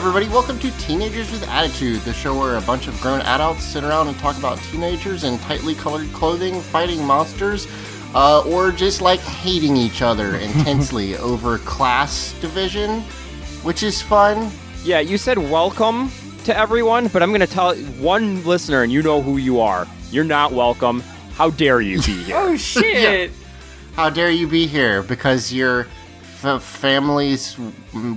Everybody, welcome to Teenagers with Attitude, the show where a bunch of grown adults sit around and talk about teenagers in tightly colored clothing, fighting monsters, uh, or just like hating each other intensely over class division, which is fun. Yeah, you said welcome to everyone, but I'm going to tell one listener, and you know who you are. You're not welcome. How dare you be here? Oh shit! How dare you be here because your f- family's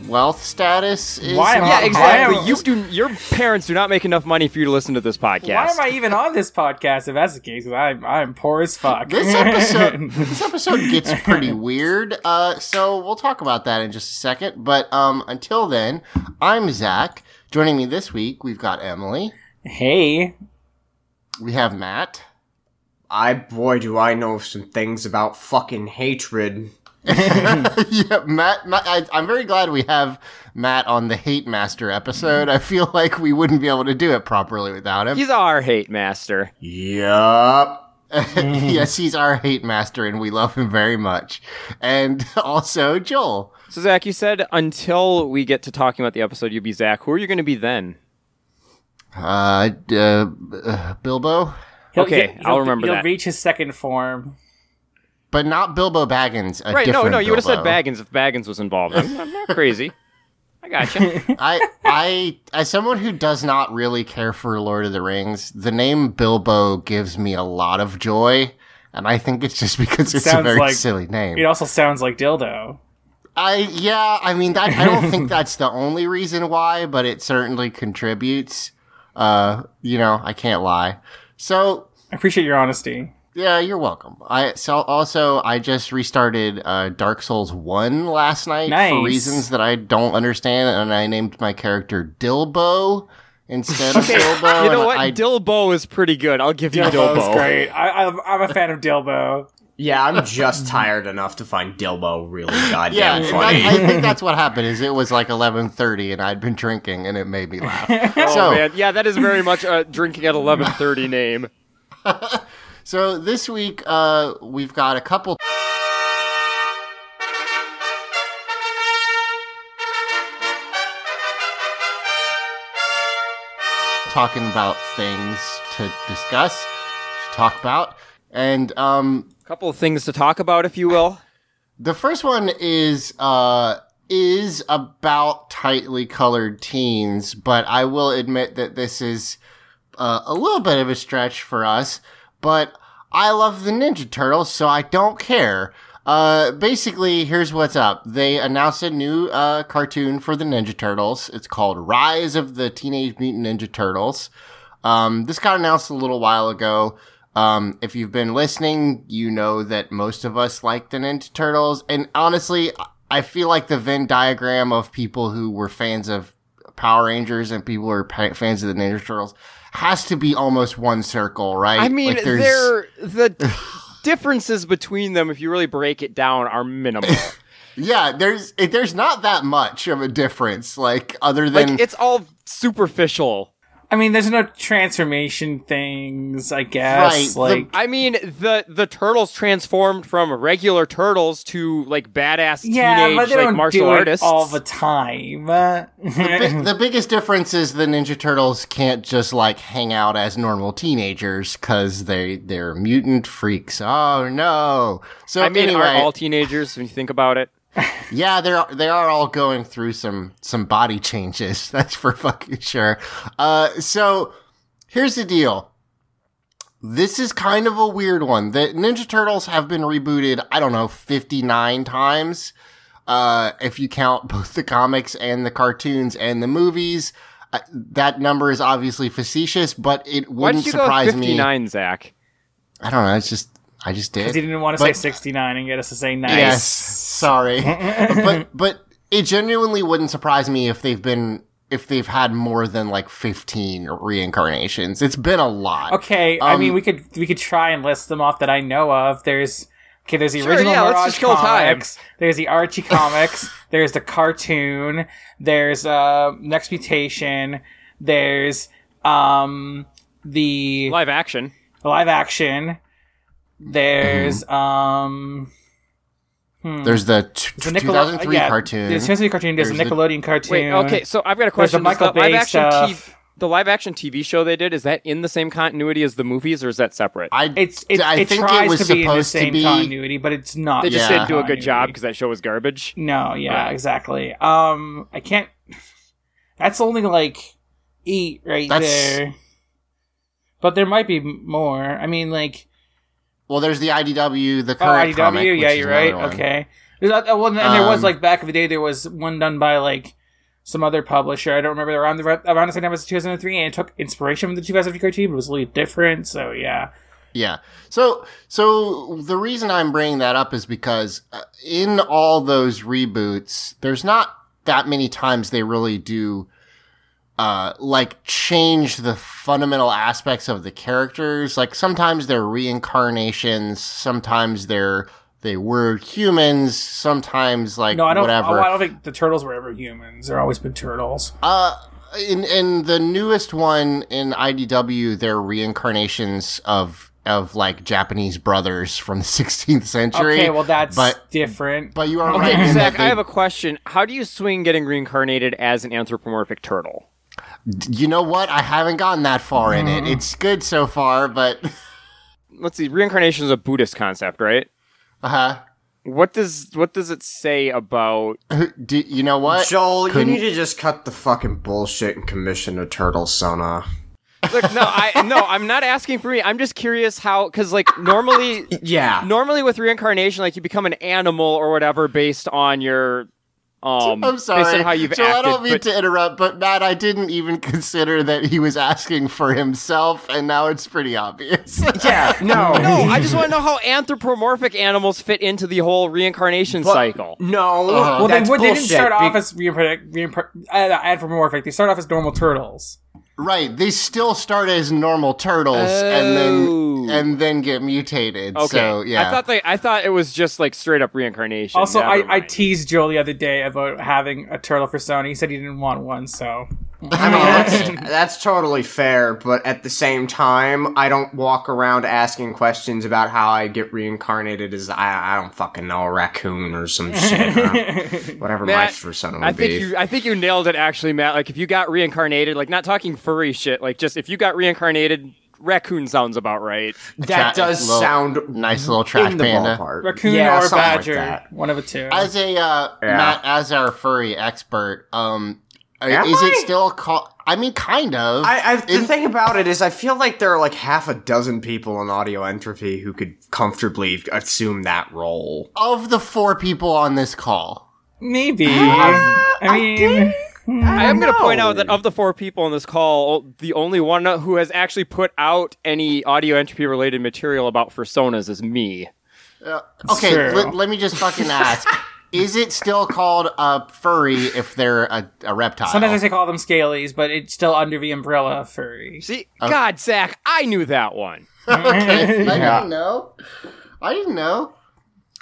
wealth status is Why am I- yeah, exactly. am- You do. Your parents do not make enough money for you to listen to this podcast. Why am I even on this podcast if that's the case? 'Cause I'm I'm poor as fuck. This episode, this episode gets pretty weird. Uh, so we'll talk about that in just a second. But um, until then, I'm Zach. Joining me this week, we've got Emily. hey, We have Matt. I boy do I know some things about fucking hatred. yeah, Matt. Matt I, I'm very glad we have Matt on the Hate Master episode. I feel like we wouldn't be able to do it properly without him. He's our hate master. Yup. yes, he's our Hate Master, and we love him very much. And also Joel. So Zach, you said until we get to talking about the episode, you'd be Zach. Who are you going to be then? Uh, uh, uh, Bilbo, He'll- Okay, he'll- I'll he'll- remember He'll that. reach his second form. But not Bilbo Baggins. A right? No, no. You would have said Baggins if Baggins was involved. I'm, I'm not crazy. I gotcha. I, I, as someone who does not really care for Lord of the Rings, the name Bilbo gives me a lot of joy, and I think it's just because it's a very like- silly name. It also sounds like dildo. I, yeah, I mean, that, I don't think that's the only reason why, but it certainly contributes. Uh, you know, I can't lie. So, I appreciate your honesty. Yeah, you're welcome. I so also I just restarted uh, Dark Souls One last night for reasons that I don't understand, and I named my character Dilbo instead of Bilbo. you know what? I, Dilbo is pretty good. I'll give you Dilbo's Dilbo. great. I, I'm, I'm a fan of Dilbo. Yeah, I'm just tired enough to find Dilbo really yeah, goddamn and funny. that- I think that's what happened. Is it was like eleven thirty, and I'd been drinking, and it made me laugh. Oh so, man, yeah, that is very much a drinking at 11:30 name. So this week uh, we've got a couple. Talking about things to discuss, to talk about, and um, couple of things to talk about, if you will. the first one is uh is about tightly colored teens, but I will admit that this is uh, a little bit of a stretch for us. But I love the Ninja Turtles, so I don't care. Uh, basically, here's what's up. They announced a new uh, cartoon for the Ninja Turtles. It's called Rise of the Teenage Mutant Ninja Turtles. Um, this got announced a little while ago. Um, if you've been listening, you know that most of us like the Ninja Turtles. And honestly, I feel like the Venn diagram of people who were fans of Power Rangers and people who are fans of the Ninja Turtles has to be almost one circle, right? I mean, Like, they're the differences between them, if you really break it down, are minimal. yeah, there's there's not that much of a difference, like other than like it's all superficial. I mean, there's no transformation things, I guess. Right, the- Like, I mean, the the turtles transformed from regular turtles to like badass yeah, teenage but they like don't martial do artists. it all the time. Uh, Bi- the biggest difference is the Ninja Turtles can't just like hang out as normal teenagers because they they're mutant freaks. Oh no! So I mean, anyway, are all teenagers when you think about it? yeah, they're they are all going through some some body changes. That's for fucking sure. Uh, so here's the deal. This is kind of a weird one. The Ninja Turtles have been rebooted. I don't know, fifty nine times. Uh, if you count both the comics and the cartoons and the movies, uh, that number is obviously facetious, but it wouldn't Why did you go surprise with me. 59, Zach? I don't know. It's just I just did. Because he didn't want to say 69 and get us to say nice. Yes, sorry, but but it genuinely wouldn't surprise me if they've been if they've had more than like fifteen reincarnations. It's been a lot. Okay, I Um, mean, we could we could try and list them off that I know of. There's okay. There's the Sure, original yeah, let's Mirage just kill time. comics. There's the Archie comics. there's the cartoon. There's uh Next Mutation. There's um the Live action. The live action. There's um. hmm. There's the t- the Nickel- 2003 yeah, cartoon. There's 2003 cartoon. There's, There's the the- Nickelodeon cartoon. Wait, okay, so I've got a There's the question. Michael the live Bay action stuff. TV, the live action TV show they did is that in the same continuity as the movies, or is that separate? I It's it, I it think tries it was to be in the supposed to same be. continuity, but it's not. they just Yeah. didn't do a good job because that show was garbage. No, yeah, Right. exactly. Um, I can't. That's only like eight right That's- there. But there might be more. I mean, like Well, there's the IDW, the oh, IDW. comic, yeah, you're right. one. Okay. There's, uh, well, and there was Um, like back in the day, there was one done by like some other publisher. I don't remember around the around the same time as 2003, and it took inspiration from the 2003 cartoon, but it was a little different. So yeah. Yeah. So, so the reason I'm bringing that up is because uh, in all those reboots, there's not that many times they really do, uh, like change the fundamental aspects of the characters. Like sometimes they're reincarnations, sometimes they're, they were humans, sometimes like No, I don't. whatever. I don't think the turtles were ever humans. They're always been turtles. Uh, in in the newest one in IDW, they're reincarnations of of like Japanese brothers from the 16th century. Okay, well that's but different. but you are Okay, right. Zach, they- I have a question. How do you swing getting reincarnated as an anthropomorphic turtle? You know what? I haven't gotten that far in Mm-hmm. it. It's good so far, but Let's see. Reincarnation is a Buddhist concept, right? uh, huh. What does what does it say about? do you know what? Joel, Couldn't- you need to just cut the fucking bullshit and commission a turtle sona. Look, no, I no, I'm not asking for me. I'm just curious how, because like normally, Yeah. normally with reincarnation, like you become an animal or whatever based on your um, I'm sorry. based on how you've Joe, acted. I don't mean but- to interrupt, but Matt, I didn't even consider that he was asking for himself, and now it's pretty obvious. Yeah, no. No, I just want to know how anthropomorphic animals fit into the whole reincarnation But- cycle. No. Well, they, that's would- they didn't bullshit. start off as reimpre- reimpre- uh, anthropomorphic. They start off as normal turtles. Right, they still start as normal turtles and Oh. Then and then get mutated. Okay, So yeah, I thought they, I thought it was just like straight up reincarnation. Also, Never I, I mind. teased Joel the other day about having a turtle fursona. He said he didn't want one, so I mean, that's, that's totally fair, but at the same time, I don't walk around asking questions about how I get reincarnated as, I, I don't fucking know, a raccoon or some shit. huh? Whatever my Matt, persona would I think be. you, I think you nailed it actually, Matt. Like if you got reincarnated, like not talking furry shit, like just if you got reincarnated, raccoon sounds about right. that Tra- does little- sound nice little trash in the panda. ballpark. raccoon yeah, or something like badger, one of the two. As a uh, Yeah. Matt, as our furry expert, um, uh, Am is it still called? I mean, kind of. I, I, the In- thing about it is, I feel like there are like half a dozen people in audio entropy who could comfortably assume that role. of the four people on this call, Maybe. I mean, I Hmm. am going to point out that of the four people on this call, the only one who has actually put out any audio entropy related material about personas is me. Uh, okay. True. Let, let me just fucking ask: Is it still called a furry if they're a, a reptile? sometimes they call them scalies, but it's still under the umbrella furry. See, God, Zach, I knew that one. okay, I Yeah. didn't know. I didn't know.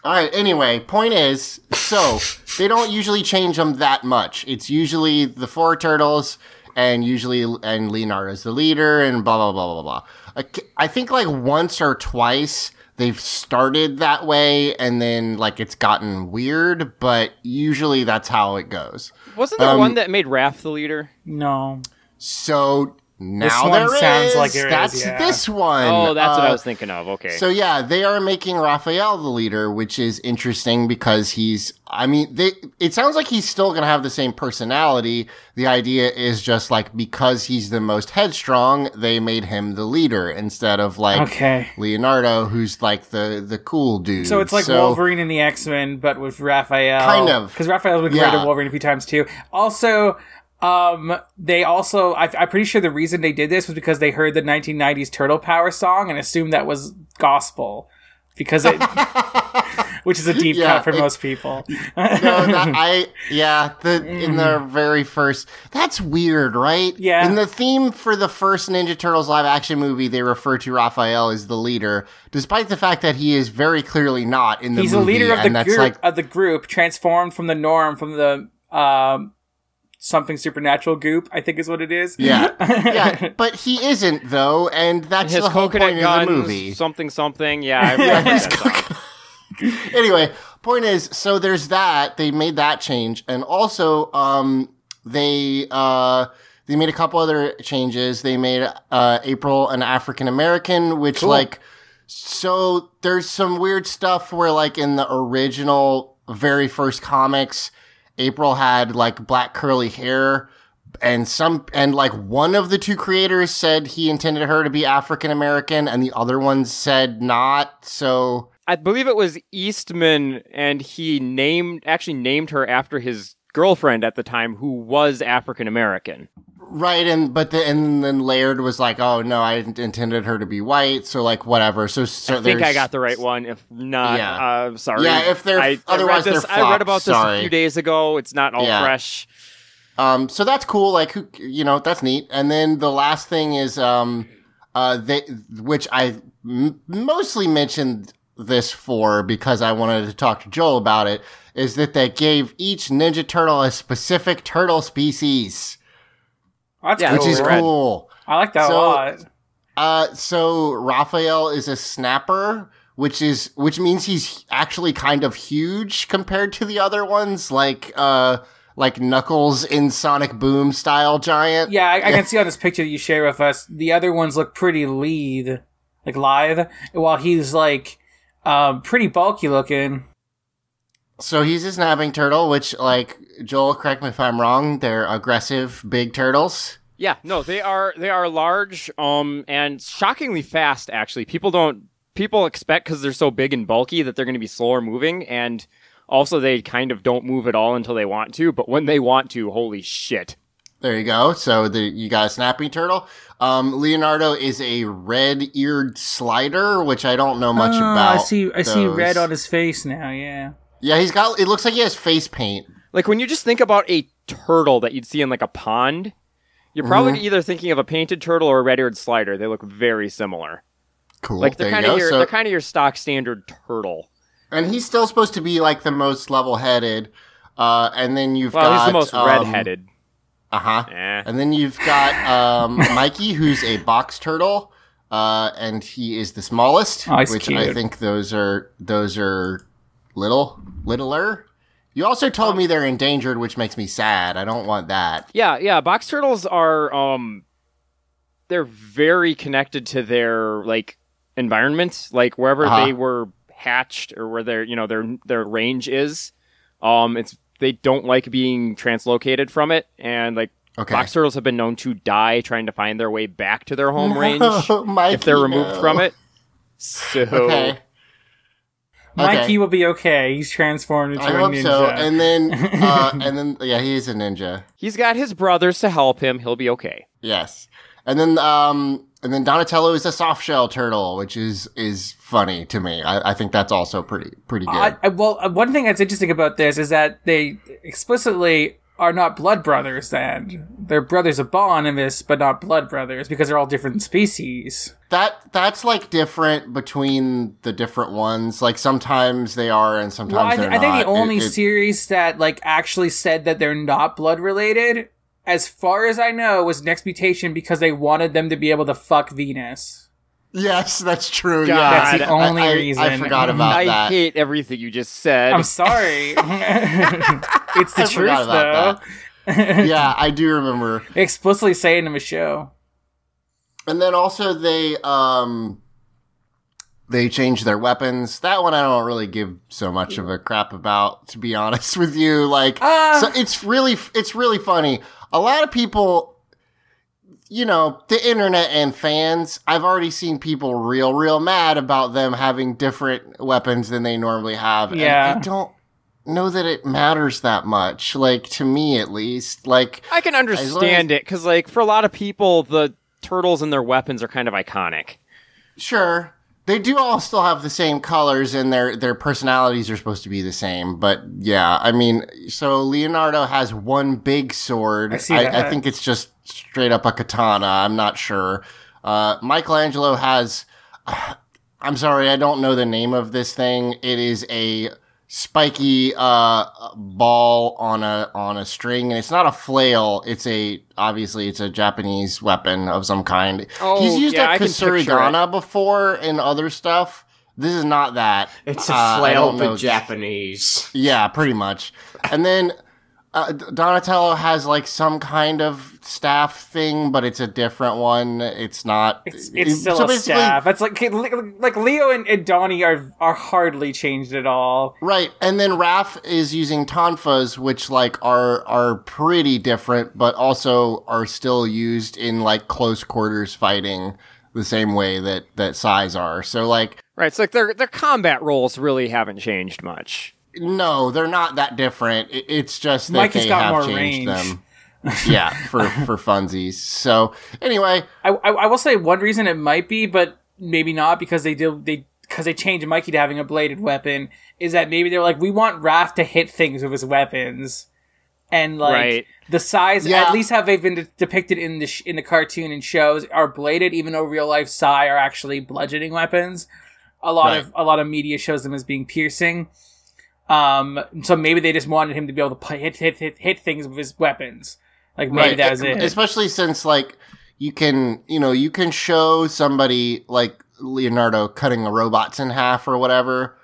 All right. Anyway, point is, so they don't usually change them that much. It's usually the four turtles, and usually and Leonardo's the leader, and blah blah blah blah blah. I- I think like once or twice they've started that way, and then like it's gotten weird, but usually that's how it goes. Wasn't there Um, one that made Raph the leader? No. So now one there sounds is. like there is, That's yeah. this one. Oh, that's what I Uh, was thinking of. Okay. So yeah, they are making Raphael the leader, which is interesting because he's. I mean, they. It sounds like he's still going to have the same personality. The idea is just like because he's the most headstrong, they made him the leader instead of like Okay. Leonardo, who's like the the cool dude. So it's like Wolverine in the X Men, but with Raphael. Kind of. Because Raphael's been Yeah. created Wolverine a few times too. Also, um, they also, I, I'm pretty sure the reason they did this was because they heard the 1990s Turtle Power song and assumed that was gospel. Because it, which is a deep Yeah, cut for it- most people. no, that, I yeah the in the very first that's weird right Yeah. in the theme for the first Ninja Turtles live action movie they refer to Raphael as the leader despite the fact that he is very clearly not in the He's the leader of the group like of the group, transformed from the norm from the um, something supernatural goop. I think is what it is. yeah yeah but he isn't though and that's his the whole coconut point guns, of the movie something something. Yeah, I read coconut- anyway, point is, so there's that. They made that change, and also, um, they uh, they made a couple other changes. They made uh, April an African American, which like, so there's some weird stuff where like in the original, very first comics, April had like black curly hair. And some, and like one of the two creators said he intended her to be African American, and the other one said not. So, I believe it was Eastman, and he named actually named her after his girlfriend at the time, who was African American. Right, and but the, and then Laird was like, "Oh no, I intended her to be white." So like whatever. So, so I think I got the right one. If not, Yeah. uh, sorry. Yeah, if they're- I, otherwise I read this, they're I read about this a few days ago. It's not all Yeah. fresh. Um, so that's cool. Like, who, you know, that's neat. And then the last thing is, um, uh, they, which I m- mostly mentioned this for because I wanted to talk to Joel about it, is that they gave each Ninja Turtle a specific turtle species, That's Yeah, which cool. is cool. I like that So- a lot. Uh, so Raphael is a snapper, which is which means he's actually kind of huge compared to the other ones, like uh, like Knuckles in Sonic Boom style giant. Yeah, I, I can see on this picture that you share with us. The other ones look pretty lead, like lithe, while he's like um, pretty bulky looking. So he's a snapping turtle, which like Joel, correct me if I'm wrong, they're aggressive big turtles. Yeah, no, they are they are large, um, and shockingly fast. Actually, people don't people expect because they're so big and bulky that they're going to be slower moving, and also they kind of don't move at all until they want to. But when they want to, holy shit! There you go. So the you got a snapping turtle. Um, Leonardo is a red-eared slider, which I don't know much Oh, about. I see. I see red on his face now. Yeah. Yeah, he's got. It looks like he has face paint. Like when you just think about a turtle that you'd see in like a pond, you're probably Mm-hmm. either thinking of a painted turtle or a red-eared slider. They look very similar. Cool. Like they're kind of go. your So- they're kind of your stock standard turtle. and he's still supposed to be like the most level-headed. Uh, and then you've Well, got he's the most um, red-headed. Uh huh. Eh. And then you've got um, Mikey, who's a box turtle, uh, and he is the smallest. Oh, he's which I think those are those are little littler. You also told me they're endangered, which makes me sad. I don't want that. Yeah, yeah. Box turtles are um they're very connected to their like environment, like wherever Uh-huh. they were hatched or where their you know their their range is. Um it's they don't like being translocated from it and like Okay. box turtles have been known to die trying to find their way back to their home range Mikey, if they're removed no. from it. So Okay. Mikey will be okay. He's transformed into I a hope ninja. so. And then, uh, and then, yeah, he is a ninja. he's got his brothers to help him. He'll be okay. Yes. And then, um, and then Donatello is a soft shell turtle, which is is funny to me. I, I think that's also pretty pretty good. I, I, well, uh, one thing that's interesting about this is that they explicitly are not blood brothers. Then they're brothers of bond, but not blood brothers because they're all different species. that that's like different between the different ones. Like sometimes they are, and sometimes Well, I, they're I think the only It- it- series that like actually said that they're not blood related as far as I know, was Next Mutation because they wanted them to be able to fuck Venus. Yes, that's true. God. yeah, That's the only I, reason. I forgot about I that. I hate everything you just said. I'm sorry. it's the I truth, about though. yeah, I do remember. Explicitly saying it in the show. And then also they um they change their weapons. That one I don't really give so much of a crap about, to be honest with you. Like, Uh, so it's really it's really funny. A lot of people, you know, the internet and fans. I've already seen people real real mad about them having different weapons than they normally have. and Yeah. I don't know that it matters that much. Like to me, at least. Like I can understand it because, like, for a lot of people, the turtles and their weapons are kind of iconic. Sure. They do all still have the same colors and their their personalities are supposed to be the same. But yeah, I mean, so Leonardo has one big sword. I I, that. think it's just straight up a katana. I'm not sure. Uh, Michelangelo has. I'm sorry, I don't know the name of this thing. It is a spiky uh ball on a on a string and it's not a flail. It's a obviously it's a japanese weapon of some kind. Oh, he's used yeah, I that kusarigama before and other stuff. This is not that. It's a Uh, flail, don't know. but Japanese. yeah pretty much. And then uh, donatello has like some kind of staff thing but it's a different one it's not It's, it's it- still so a staff. It's like like Leo and, and Donnie are are hardly changed at all. Right, and then Raph is using tonfas, which like are are pretty different, but also are still used in like close quarters fighting the same way that that sais are. So like, Right. So, like, their, their combat roles really haven't changed much. No, they're not that different. It's just that Mikey's they got have more changed range. them. yeah, for for funsies. So anyway, I, I I will say one reason it might be, but maybe not because they did they because they changed Mikey to having a bladed weapon is that maybe they're like we want Raph to hit things with his weapons, and like Right. the sais Yeah. at least how they've been de- depicted in the sh- in the cartoon and shows are bladed, even though real life sai are actually bludgeoning weapons. A lot Right. of a lot of media shows them as being piercing. Um, so maybe they just wanted him to be able to pu- hit hit hit, hit things with his weapons. Like maybe Right, that was it. Especially since like you can, you know, you can show somebody like Leonardo cutting the robots in half or whatever,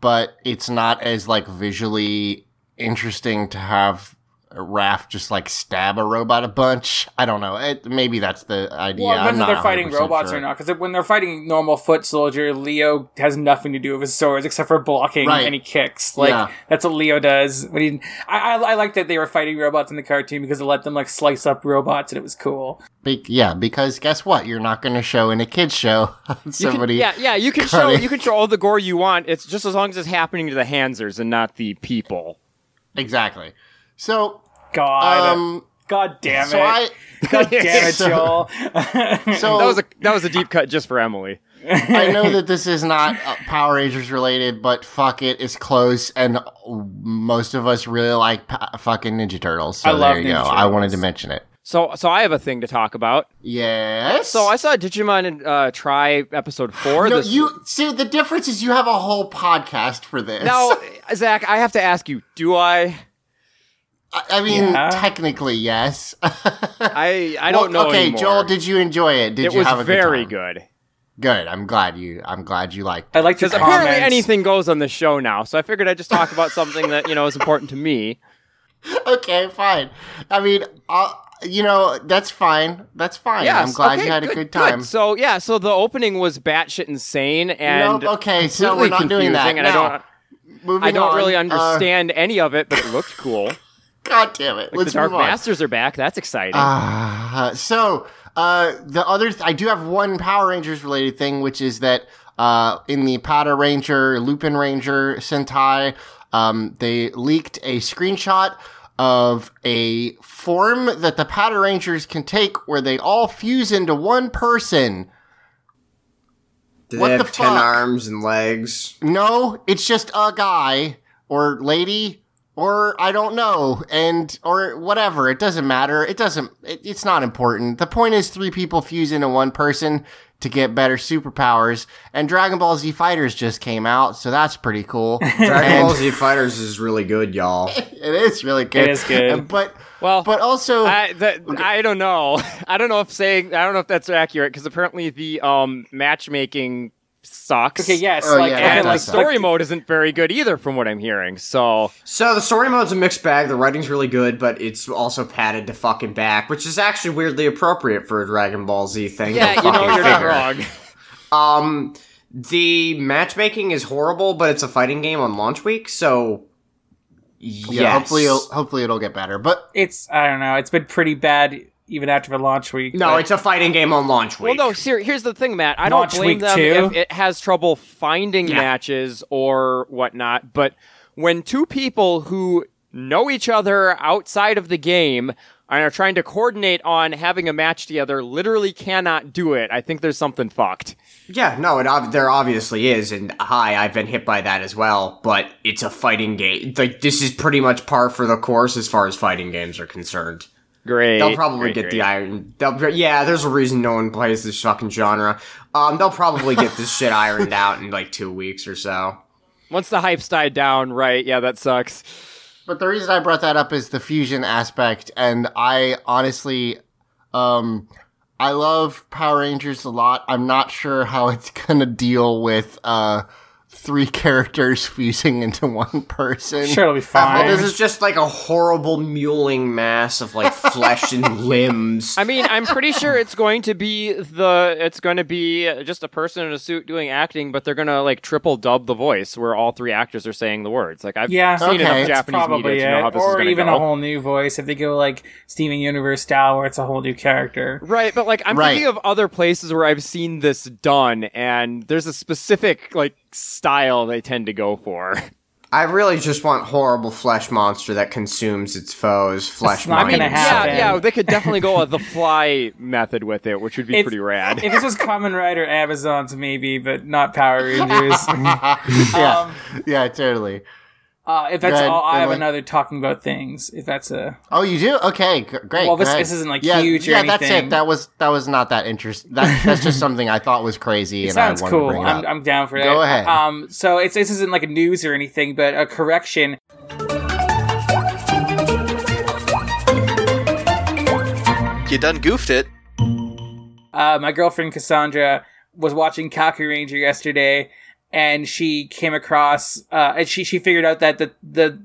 but it's not as like visually interesting to have Raph just like stab a robot a bunch. I don't know. It, maybe that's the idea. Well, whether they're fighting robots sure. or not, because when they're fighting normal foot soldier, Leo has nothing to do with his swords except for blocking Right. any kicks. Like Yeah. that's what Leo does. When he, I, I, I like that they were fighting robots in the cartoon because it let them like slice up robots and it was cool. Be- yeah, because guess what? You're not going to show in a kids show You can- somebody. yeah, yeah, you can show you can show all the gore you want. It's just as long as it's happening to the Hansers and not the people. exactly. So, God, um, God damn it, so I, God damn it, So- Joel. so That was a that was a deep cut just for Emily. I know that this is not uh, Power Rangers related, but fuck it, it's close, and most of us really like pa- fucking Ninja Turtles. So I love there you Ninja go. I wanted to mention it. So so I have a thing to talk about. Yes. So I saw Digimon and uh, tri episode four. no, this- you see the difference is you have a whole podcast for this. now, Zach, I have to ask you: Do I? I, I mean, Yeah. technically, yes. I I don't Well, know Okay, anymore. Joel, did you enjoy it? Did it you was have a very good? good. Time? Good. I'm glad you. I'm glad you liked. It. I like your Because apparently anything goes on the show now, so I figured I'd just talk about something that you know is important to me. okay, fine. I mean, uh, you know, that's fine. That's fine. Yes, I'm glad okay, you had a good, good time. So yeah, so the opening was batshit insane and Nope, okay, so we're not doing that. confusing, and I don't Moving I don't on, really uh, understand any of it, but it looked cool. God damn it. Like Let's the Dark move on. Masters are back. That's exciting. Uh, so, uh, the other, th- I do have one Power Rangers related thing, which is that, uh, in the Patranger, Lupin Ranger Sentai, um, they leaked a screenshot of a form that the Patrangers can take where they all fuse into one person. Do What they the have ten fuck? arms and legs? No, it's just a guy or lady or I don't know and or whatever. It doesn't matter. It doesn't. It, it's not important. The point is three people fuse into one person to get better superpowers. And Dragon Ball Z Fighters just came out, so that's pretty cool. Dragon And- Ball Z Fighters is really good, y'all. it is really good. It is good. But Well, but also I, that, I don't know. I don't know if saying I don't know if that's accurate because apparently the um matchmaking sucks. Okay, yes, Oh, like, yeah, And the like, suck. story mode isn't very good either, from what I'm hearing. So So the story mode's a mixed bag. The writing's really good, but it's also padded to fucking back, which is actually weirdly appropriate for a Dragon Ball Z thing. yeah, you know, you're not wrong. Um, the matchmaking is horrible, but it's a fighting game on launch week, so yeah, hopefully it'll, hopefully it'll get better. But it's I don't know. It's been pretty bad even after the launch week. no, but- it's a fighting game on launch week. Well, no. Ser- here's the thing, Matt. I don't blame them two? if it has trouble finding Yeah. matches or whatnot. But when two people who know each other outside of the game and are trying to coordinate on having a match together, literally cannot do it. I think there's something fucked. Yeah, no, it ob- there obviously is, and hi, I've been hit by that as well. But it's a fighting game. Like this is pretty much par for the course as far as fighting games are concerned. Great. They'll probably great, get great. the iron. They'll, yeah, there's a reason no one plays this fucking genre. Um, they'll probably get this shit ironed out in like two weeks or so. Once the hype's died down, right? Yeah, that sucks. But the reason I brought that up is the fusion aspect, and I honestly, um, I love Power Rangers a lot. I'm not sure how it's gonna deal with uh three characters fusing into one person. sure it'll be Well, fine. this is just like a horrible mewling mass of like flesh and limbs. I mean, I'm pretty sure it's going to be the it's going to be just a person in a suit doing acting, but they're going to like triple dub the voice where all three actors are saying the words. Like I've yeah, seen Okay. enough Japanese probably media to know how this is or going to even go. a whole new voice if they go like Steven Universe style, where it's a whole new character. Right, but like I'm Right. thinking of other places where I've seen this done, and there's a specific like style they tend to go for. I really just want horrible flesh monster that consumes its foes. Flesh not gonna happen. yeah, yeah, they could definitely go with the fly method with it, which would be If- pretty rad. If this was Kamen Rider Amazons, maybe, but not Power Rangers. yeah, um, yeah, totally. Uh, if that's Go ahead, all, I have Emily. another talking about things. If that's a Oh, you do? Okay, g- great. Well, this- this isn't, like, yeah, huge or Yeah, that's it. That was that was not that interesting. That, that's just something I thought was crazy, It and sounds I wanted cool. to bring it I'm. I'm down for that. Go ahead. Um, so it's this isn't like a news or anything, but a correction. You done goofed it. Uh, my girlfriend Cassandra was watching Kakuranger yesterday, and she came across, uh, and she she figured out that the the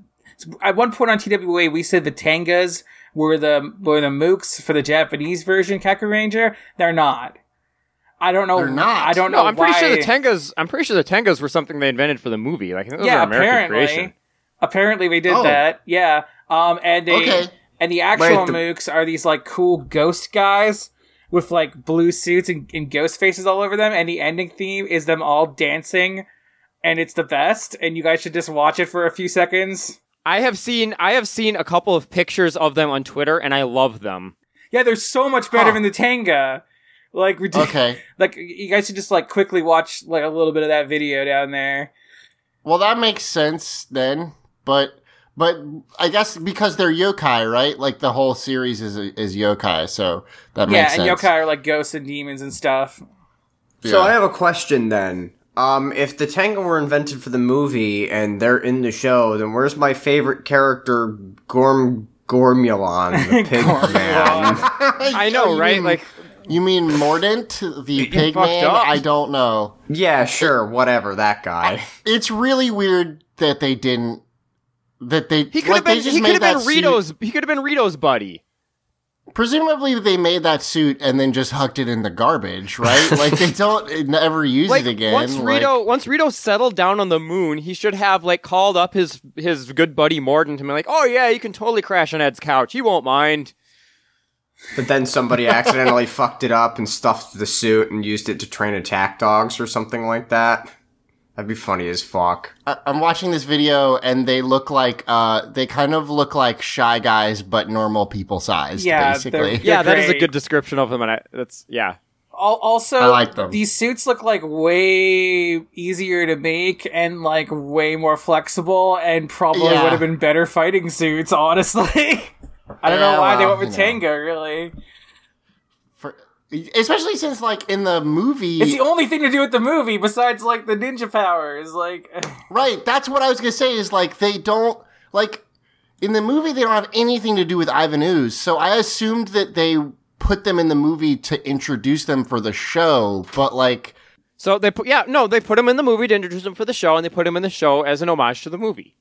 at one point on TWA we said the Tengas were the were the mooks for the Japanese version Kakuranger. They're not. I don't know. They're not? I don't know. I'm pretty sure the Tengas. I'm pretty sure the Tengas were something they invented for the movie. Like those yeah, are American apparently. creation. Apparently, we did Oh. that. Yeah. Um, and they Okay. and the actual Wait, the- mooks are these like cool ghost guys with like blue suits and, and ghost faces all over them. And the ending theme is them all dancing, and it's the best. And you guys should just watch it for a few seconds. I have seen I have seen a couple of pictures of them on Twitter, and I love them. Yeah, they're so much better Huh. than the Tenga. Like, ridic- okay. like you guys should just like quickly watch like a little bit of that video down there. Well, that makes sense then, but but I guess because they're yokai, right? Like the whole series is is yokai, so that yeah, makes sense. Yeah, and yokai are like ghosts and demons and stuff. So Yeah. I have a question then. Um, if the Tenga were invented for the movie and they're in the show, then where's my favorite character, Gorm Gormulon, the pig man? I know, you right? mean- like you mean Mordant, the pig fucked man? up. I don't know. Yeah, sure, whatever, that guy. It's really weird that they didn't. That they he could like, have been just he made could have been that suit- Rito's he could have been Rito's buddy. Presumably, they made that suit and then just hucked it in the garbage, right? like they don't never use Like it again. once like- Rito once Rito settled down on the moon, he should have like called up his his good buddy Mordant to be like, "Oh yeah, you can totally crash on Zedd's couch. He won't mind." But then somebody accidentally fucked it up and stuffed the suit and used it to train attack dogs or something like that. That'd be funny as fuck. I- I'm watching this video and they look like uh they kind of look like shy guys but normal people sized Yeah, basically. they're- Yeah, that is a good description of them, and I, that's yeah. Also, I like them. these suits look like way easier to make and like way more flexible, and probably Yeah. would have been better fighting suits. Honestly, I don't Yeah, know why they went with you know. Tenga. Really, For, especially since like in the movie it's the only thing to do with the movie besides like the ninja powers. Like, Right, that's what I was gonna say is like they don't like in the movie they don't have anything to do with Ivan Ooze. So I assumed that they put them in the movie to introduce them for the show, but like So they put yeah no they put him in the movie to introduce him for the show and they put him in the show as an homage to the movie.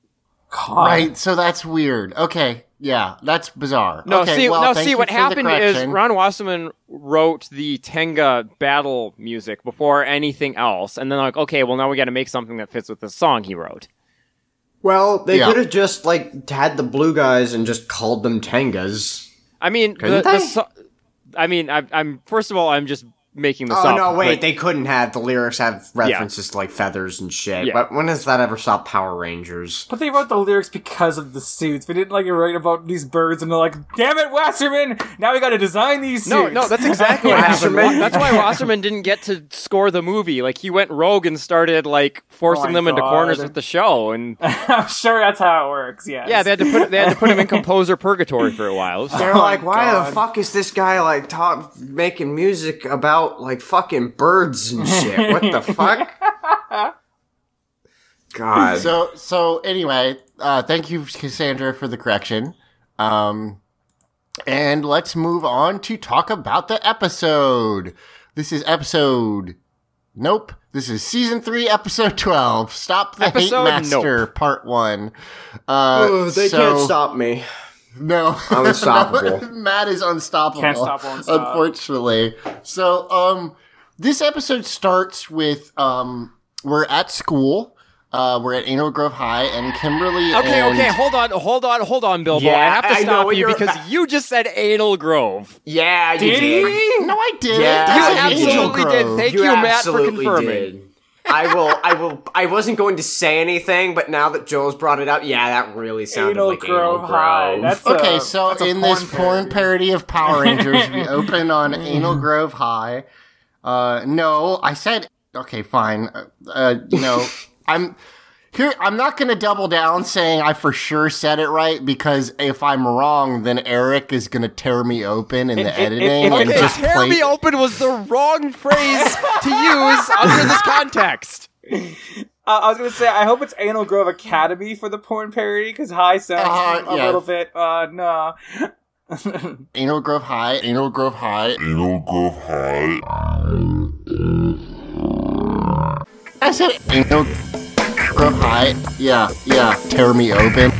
right, so that's weird. Okay, yeah, that's bizarre. No, okay, see, well, no, see. What happened is. Ron Wasserman wrote the Tenga battle music before anything else, and then like, okay, well now we got to make something that fits with the song he wrote. Well, they Yeah. could have just like had the blue guys and just called them Tengas. I mean, the, the so- I mean, I, I'm first of all, I'm just making this Oh up. no, wait, but- they couldn't have. The lyrics have references to like feathers and shit. Yeah. But when has that ever stopped Power Rangers? But they wrote the lyrics because of the suits. They didn't like write about these birds and they're like, "Damn it, Wasserman! Now we got to design these suits." No, no, that's exactly what happened. Wasserman. That's why Wasserman didn't get to score the movie. Like he went rogue and started like forcing Oh my them into corners with the show, and I'm sure that's how it works. yeah. yeah, they had to put they had to put him in composer purgatory for a while. They're oh like, why God. the fuck is this guy like talk making music about like fucking birds and shit? What the fuck? God. So so anyway, uh, thank you, Cassandra, for the correction. Um, and let's move on to talk about the episode. This is episode. Nope. This is season three, episode twelve. Stop the Episode hate master, part one. Uh, Oh, they so- can't stop me. No, I'm unstoppable. Matt is unstoppable. Can't stop, won't stop. Unfortunately, so um, this episode starts with um, we're at school. Uh, we're at Anal Grove High, and Kimberly. Okay, and- okay, hold on, hold on, hold on, Bilbo. Yeah, I have to I stop you you're- because you just said Anal Grove. Yeah, you Did did. he? No, I didn't. Yeah, You said Angel absolutely did. Thank you, Matt, for confirming. did. I will. I will. I wasn't going to say anything, but now that Joel's brought it up, yeah, that really sounded Anal like Grove Anal High. Grove. That's Okay, a- so that's a in this porn parody. parody of Power Rangers, we open on Anal Grove High. Uh, no, I said okay, fine. Uh, uh, you know, I'm here. I'm not going to double down saying I for sure said it right because if I'm wrong, then Eric is going to tear me open in the It- it- editing it- and Okay, just tear play. me open was the wrong phrase to use under this context. Uh, I was gonna say, I hope it's Anal Grove Academy for the porn parody because high sounds Uh, a yeah. little bit. Uh, no. Anal Grove High, Anal Grove High. Anal Grove High. I said Anal Grove High. Yeah, yeah. Tear me open.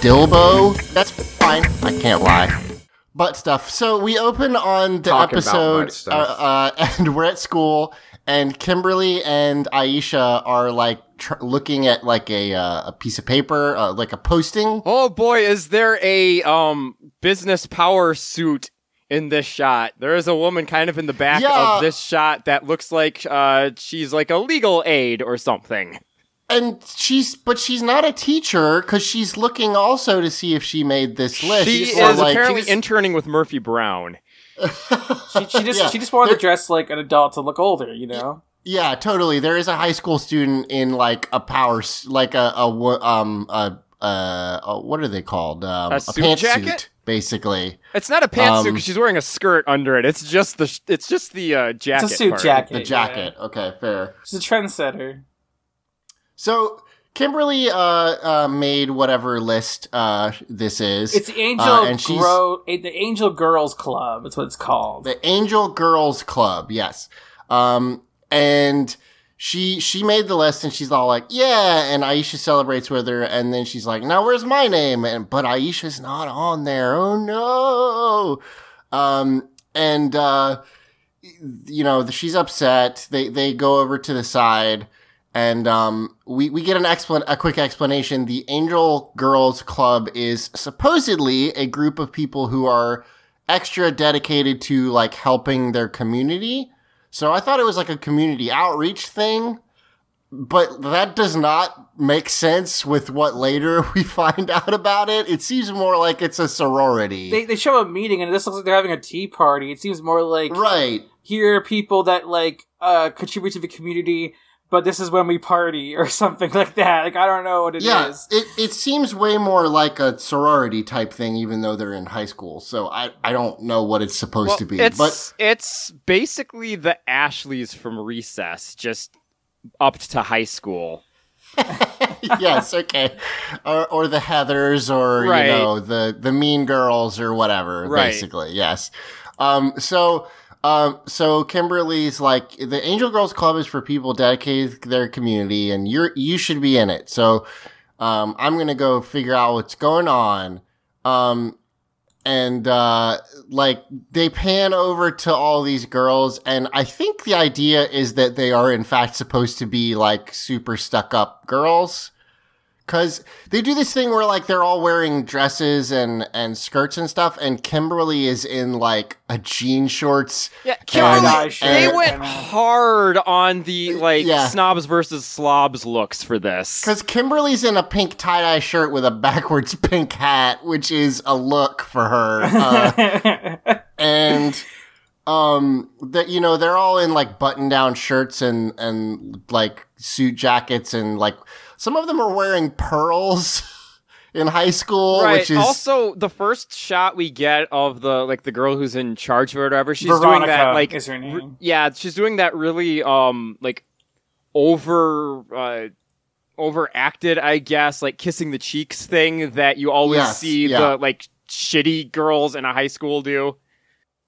Dilbo. That's fine. I can't lie. Butt stuff. So we open on the Talk about episode. Uh, uh, and we're at school, and Kimberly and Aisha are like tr- looking at like a uh, a piece of paper, uh, like a posting. Oh boy, is there a um business power suit in this shot? There is a woman kind of in the back Yeah. of this shot that looks like uh she's like a legal aid or something. And she's, but she's not a teacher because she's looking also to see if she made this list. She So, is like, apparently she's- interning with Murphy Brown. She, she just Yeah. she just wanted to dress like an adult to look older, you know. Yeah, totally. There is a high school student in like a power, like a, a um, a, a, a what are they called? Um, A a, suit pantsuit, jacket? basically. It's not a pantsuit Um, because she's wearing a skirt under it. It's just the it's just the uh, jacket. It's a suit part. jacket. The yeah. jacket. Okay, fair. She's a trendsetter. So Kimberly uh, uh made whatever list uh this is. It's the Angel Uh, and she's- Grow, eh, the Angel Girls Club. That's what it's called. the Angel Girls Club. Yes. Um, and she she made the list, and she's all like, "Yeah." And Aisha celebrates with her, and then she's like, "Now where's my name?" And but Aisha's not on there. Oh no. Um, and uh, you know she's upset. They they go over to the side. And um, we, we get an explan- a quick explanation. The Angel Girls Club is supposedly a group of people who are extra dedicated to like helping their community. So I thought it was like a community outreach thing, but that does not make sense with what later we find out about it. It seems more like it's a sorority. They they show a meeting and this looks like they're having a tea party. It seems more like right. here are people that like uh contribute to the community, but this is when we party or something like that. Like I don't know what it is. Yeah, it, it seems way more like a sorority type thing, even though they're in high school. So I, I don't know what it's supposed Well, to be. it's But it's basically the Ashleys from Recess, just upped to high school. yes, okay. Or, or the Heathers, or Right. you know the the Mean Girls, or whatever. Right. Basically, yes. Um. So. Um, so Kimberly's like the Angel Girls Club is for people dedicated to their community, and you're you should be in it. So, um, I'm gonna go figure out what's going on. Um, and uh, like they pan over to all these girls, and I think the idea is that they are in fact supposed to be like super stuck up girls. Cause they do this thing where like they're all wearing dresses and, and skirts and stuff, and Kimberly is in like a jean shorts. Yeah, And- Kimberly, sure. they and- went hard on the like Yeah. snobs versus slobs looks for this. Cause Kimberly's in a pink tie dye shirt with a backwards pink hat, which is a look for her. Uh, and um that you know they're all in like button down shirts and and like suit jackets and like some of them are wearing pearls in high school Right. which is also, the first shot we get of the like the girl who's in charge of it or whatever, she's doing that like is her name. r- yeah, she's doing that really um like over uh overacted, I guess, like kissing the cheeks thing that you always Yes, see yeah. the like shitty girls in a high school do.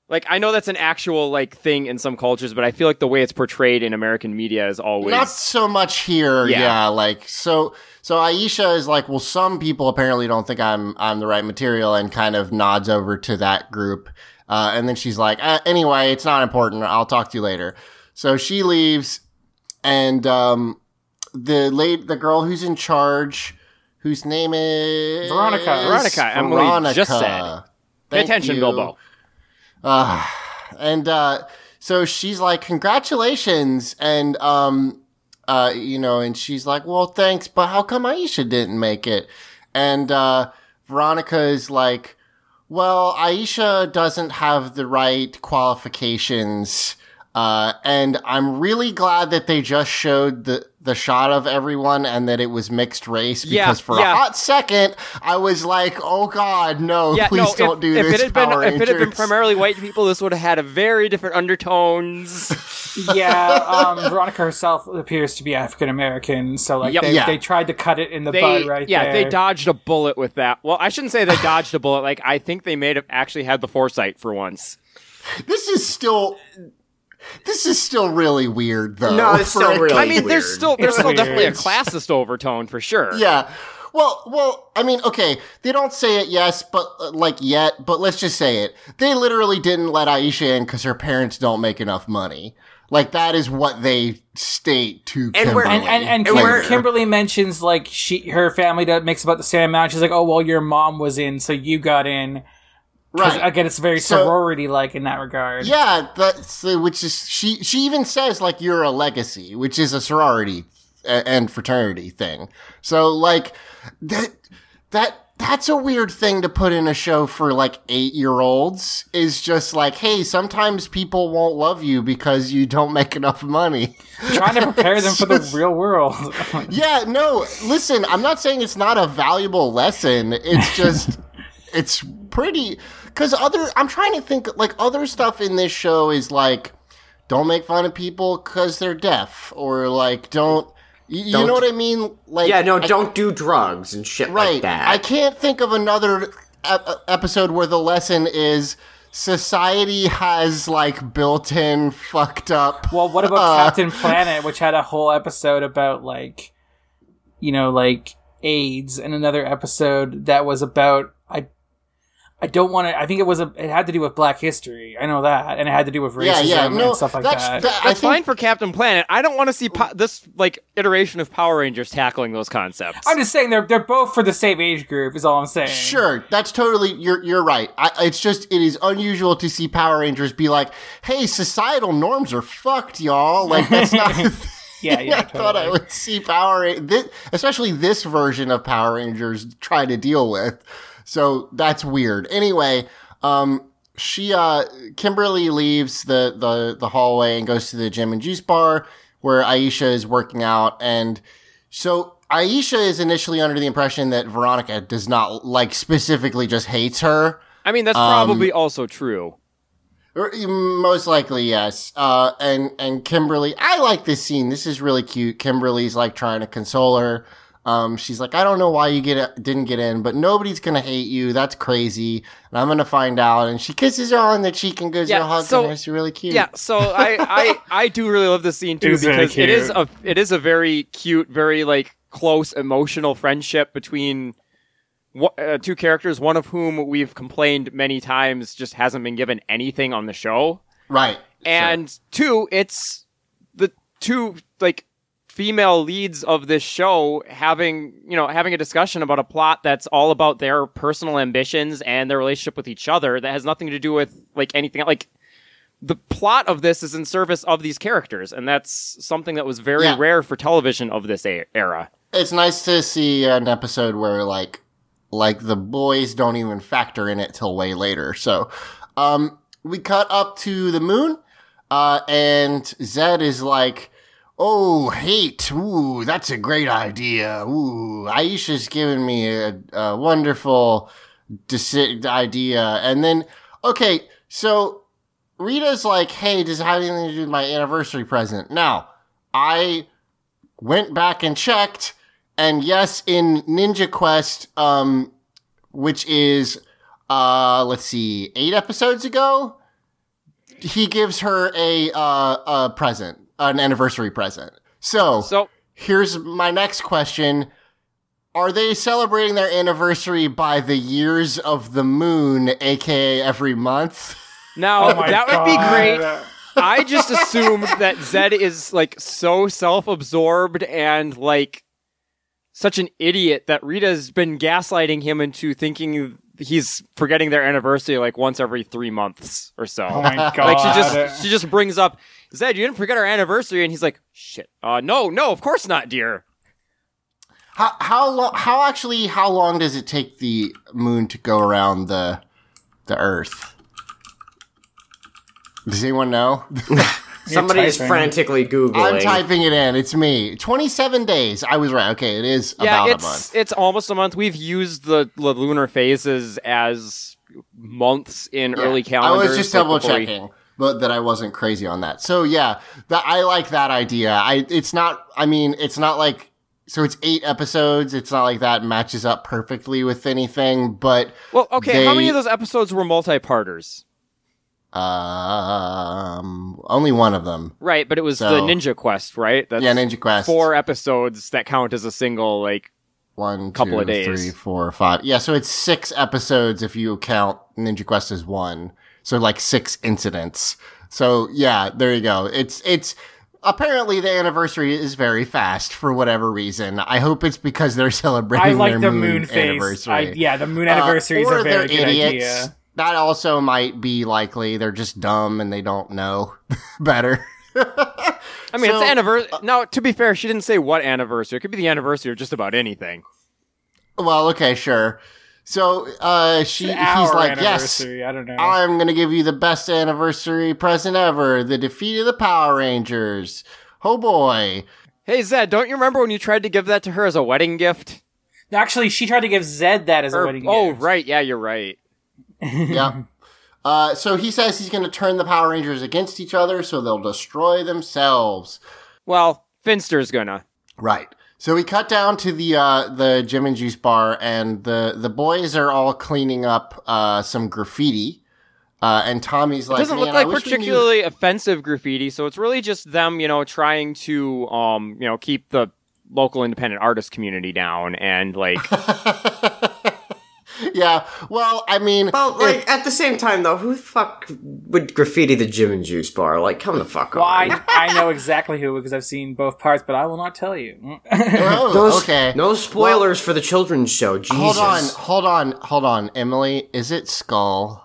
Like I know that's an actual like thing in some cultures, but I feel like the way it's portrayed in American media is always not so much here Yeah. yeah. like so so aisha is like well some people apparently don't think i'm i'm the right material and kind of nods over to that group uh, and then she's like uh, anyway it's not important i'll talk to you later so she leaves and um the late the girl who's in charge whose name is Veronica. Veronica, Veronica. Emily just said. Pay attention, you. Bilbo. Uh, and uh, so she's like, "Congratulations!" And um, uh, you know, and she's like, "Well, thanks, but how come Aisha didn't make it?" And uh, Veronica is like, "Well, Aisha doesn't have the right qualifications." Uh, and I'm really glad that they just showed the, the shot of everyone and that it was mixed race because Yeah, for yeah. a hot second I was like, oh god, no, Yeah, please no. don't if, do if this. it had been Power if it had been primarily white people, this would have had a very different undertones. yeah, um, Veronica herself appears to be African American, so like Yep. they, Yeah. they tried to cut it in the they bud right yeah there. they dodged a bullet with that. Well, I shouldn't say they dodged a bullet. Like I think they may have actually had the foresight for once. This is still. This is still really weird, though. No, it's still for- really- I mean, there's still there's It's still definitely a classist overtone for sure. Yeah. Well, well, I mean, okay, they don't say it yes, but uh, like yet, but let's just say it. They literally didn't let Aisha in because her parents don't make enough money. Like that is what they state to And we're- Kimberly. and and, and And Kim- we're- Kimberly mentions like she her family does, makes about the same amount. She's like, oh well, your mom was in, so you got in. Right. Again, it's very So- sorority like in that regard. Yeah, that's uh, which is she. She even says like you're a legacy, which is a sorority and fraternity thing. So like that that that's a weird thing to put in a show for like eight year olds. Is just like, hey, sometimes people won't love you because you don't make enough money. trying to prepare them for the real world. Yeah, no, listen, I'm not saying it's not a valuable lesson. It's just, it's pretty, because other, I'm trying to think, like, other stuff in this show is like, don't make fun of people because they're deaf, or like, don't, you, you Don't- know what I mean? Like, Yeah, no, don't do drugs and shit right. like that. I can't think of another ep- episode where the lesson is society has like built-in fucked up. well, what about Uh, Captain Planet, which had a whole episode about like, you know, like AIDS, and another episode that was about I. I don't want to. I think it was a. It had to do with Black History. I know that, and it had to do with racism Yeah, yeah, no, and stuff like that's, that. that- That's think fine for Captain Planet. I don't want to see po- this like iteration of Power Rangers tackling those concepts. I'm just saying they're they're both for the same age group. Is all I'm saying. Sure, that's totally you're you're right. I, it's just it is unusual to see Power Rangers be like, "Hey, societal norms are fucked, y'all." Like that's not. a Yeah, yeah. I thought I would see Power, Ra- this, especially this version of Power Rangers, trying to deal with. So that's weird. Anyway, um, she uh, Kimberly leaves the the the hallway and goes to the gym and juice bar where Aisha is working out, and so Aisha is initially under the impression that Veronica does not like specifically just hates her. I mean, that's Um, probably also true. Most likely, yes. Uh, and and Kimberly, I like this scene. This is really cute. Kimberly's like trying to console her. Um, she's like, I don't know why you get didn't get in, but nobody's gonna hate you. That's crazy, and I'm gonna find out. And she kisses her on the cheek and gives her Yeah, a hug. so- and it's really cute. Yeah, so I, I I do really love this scene too was because it is a it is a very cute, very like close emotional friendship between wha- uh, two characters, one of whom we've complained many times just hasn't been given anything on the show, right. and two, it's the two like female leads of this show having you know having a discussion about a plot that's all about their personal ambitions and their relationship with each other that has nothing to do with like anything like the plot of this is in service of these characters and that's something that was very Yeah. rare for television of this a- era it's nice to see an episode where like like the boys don't even factor in it till way later. So um we cut up to the moon uh and Zedd is like Oh, hate. Ooh, that's a great idea. Ooh, Aisha's given me a, a wonderful deci- idea. And then, okay, so Rita's like, hey, does it have anything to do with my anniversary present? Now, I went back and checked, and yes, in Ninja Quest, um, which is, uh, let's see, eight episodes ago, he gives her a, uh, a present, an anniversary present. So, so here's my next question. Are they celebrating their anniversary by the years of the moon, aka every month? now Oh my that would be great I just assumed that Zedd is like so self-absorbed and like such an idiot that Rita's been gaslighting him into thinking he's forgetting their anniversary like once every three months or so. Oh my god! like she just she just brings up Zedd, you didn't forget our anniversary, and he's like, shit. Uh, no, no, of course not, dear. How how long? How actually? How long does it take the moon to go around the the Earth? Does anyone know? Somebody is frantically googling. I'm typing it in. It's me. Twenty-seven days. I was right. Okay, it is Yeah, about a it's month. it's almost a month. We've used the, the lunar phases as months in early calendars. I was just like, double before we- checking, but that I wasn't crazy on that. So yeah, that I like that idea. I it's not. I mean, it's not like so. It's eight episodes. It's not like that matches up perfectly with anything. But Well, okay. How many of those episodes were multi-parters? um, only one of them. Right, but it was the Ninja Quest, right? That's Yeah, Ninja Quest. Four episodes that count as a single. Like, One, couple two, of days. three, four, five. Yeah, so it's six episodes if you count Ninja Quest as one. So like six incidents. So yeah, there you go. It's it's apparently the anniversary is very fast for whatever reason. I hope it's because they're celebrating I like their the moon, moon phase. anniversary. I, yeah, the moon Uh, anniversary is or a very they're good idiots. idea. That also might be likely. They're just dumb and they don't know better. I mean, So- it's anniversary. now, to be fair, she didn't say what anniversary. It could be the anniversary of just about anything. well, okay, sure. So uh, she he's like, yes. I don't know. I'm gonna give you the best anniversary present ever: the defeat of the Power Rangers. Oh boy! Hey Zedd, don't you remember when you tried to give that to her as a wedding gift? Actually, she tried to give Zedd that as a wedding oh, gift. Oh right. Yeah, you're right. yeah. Uh, so he says he's gonna turn the Power Rangers against each other, so they'll destroy themselves. Well, Finster's gonna. Right. So we cut down to the uh, the gym and Juice bar, and the the boys are all cleaning up uh, some graffiti. Uh, and Tommy's like, It doesn't look like wish knew-" particularly offensive graffiti, so it's really just them, you know, trying to, um, you know, keep the local independent artist community down and like yeah. Well, I mean, Well, like at the same time though, who the fuck would graffiti the gym and Juice bar? Like, come the fuck Well, on. I, I know exactly who because I've seen both parts, but I will not tell you. oh, Those- okay. No spoilers for the children's show. Jesus. Hold on, hold on, hold on, Emily. Is it Skull?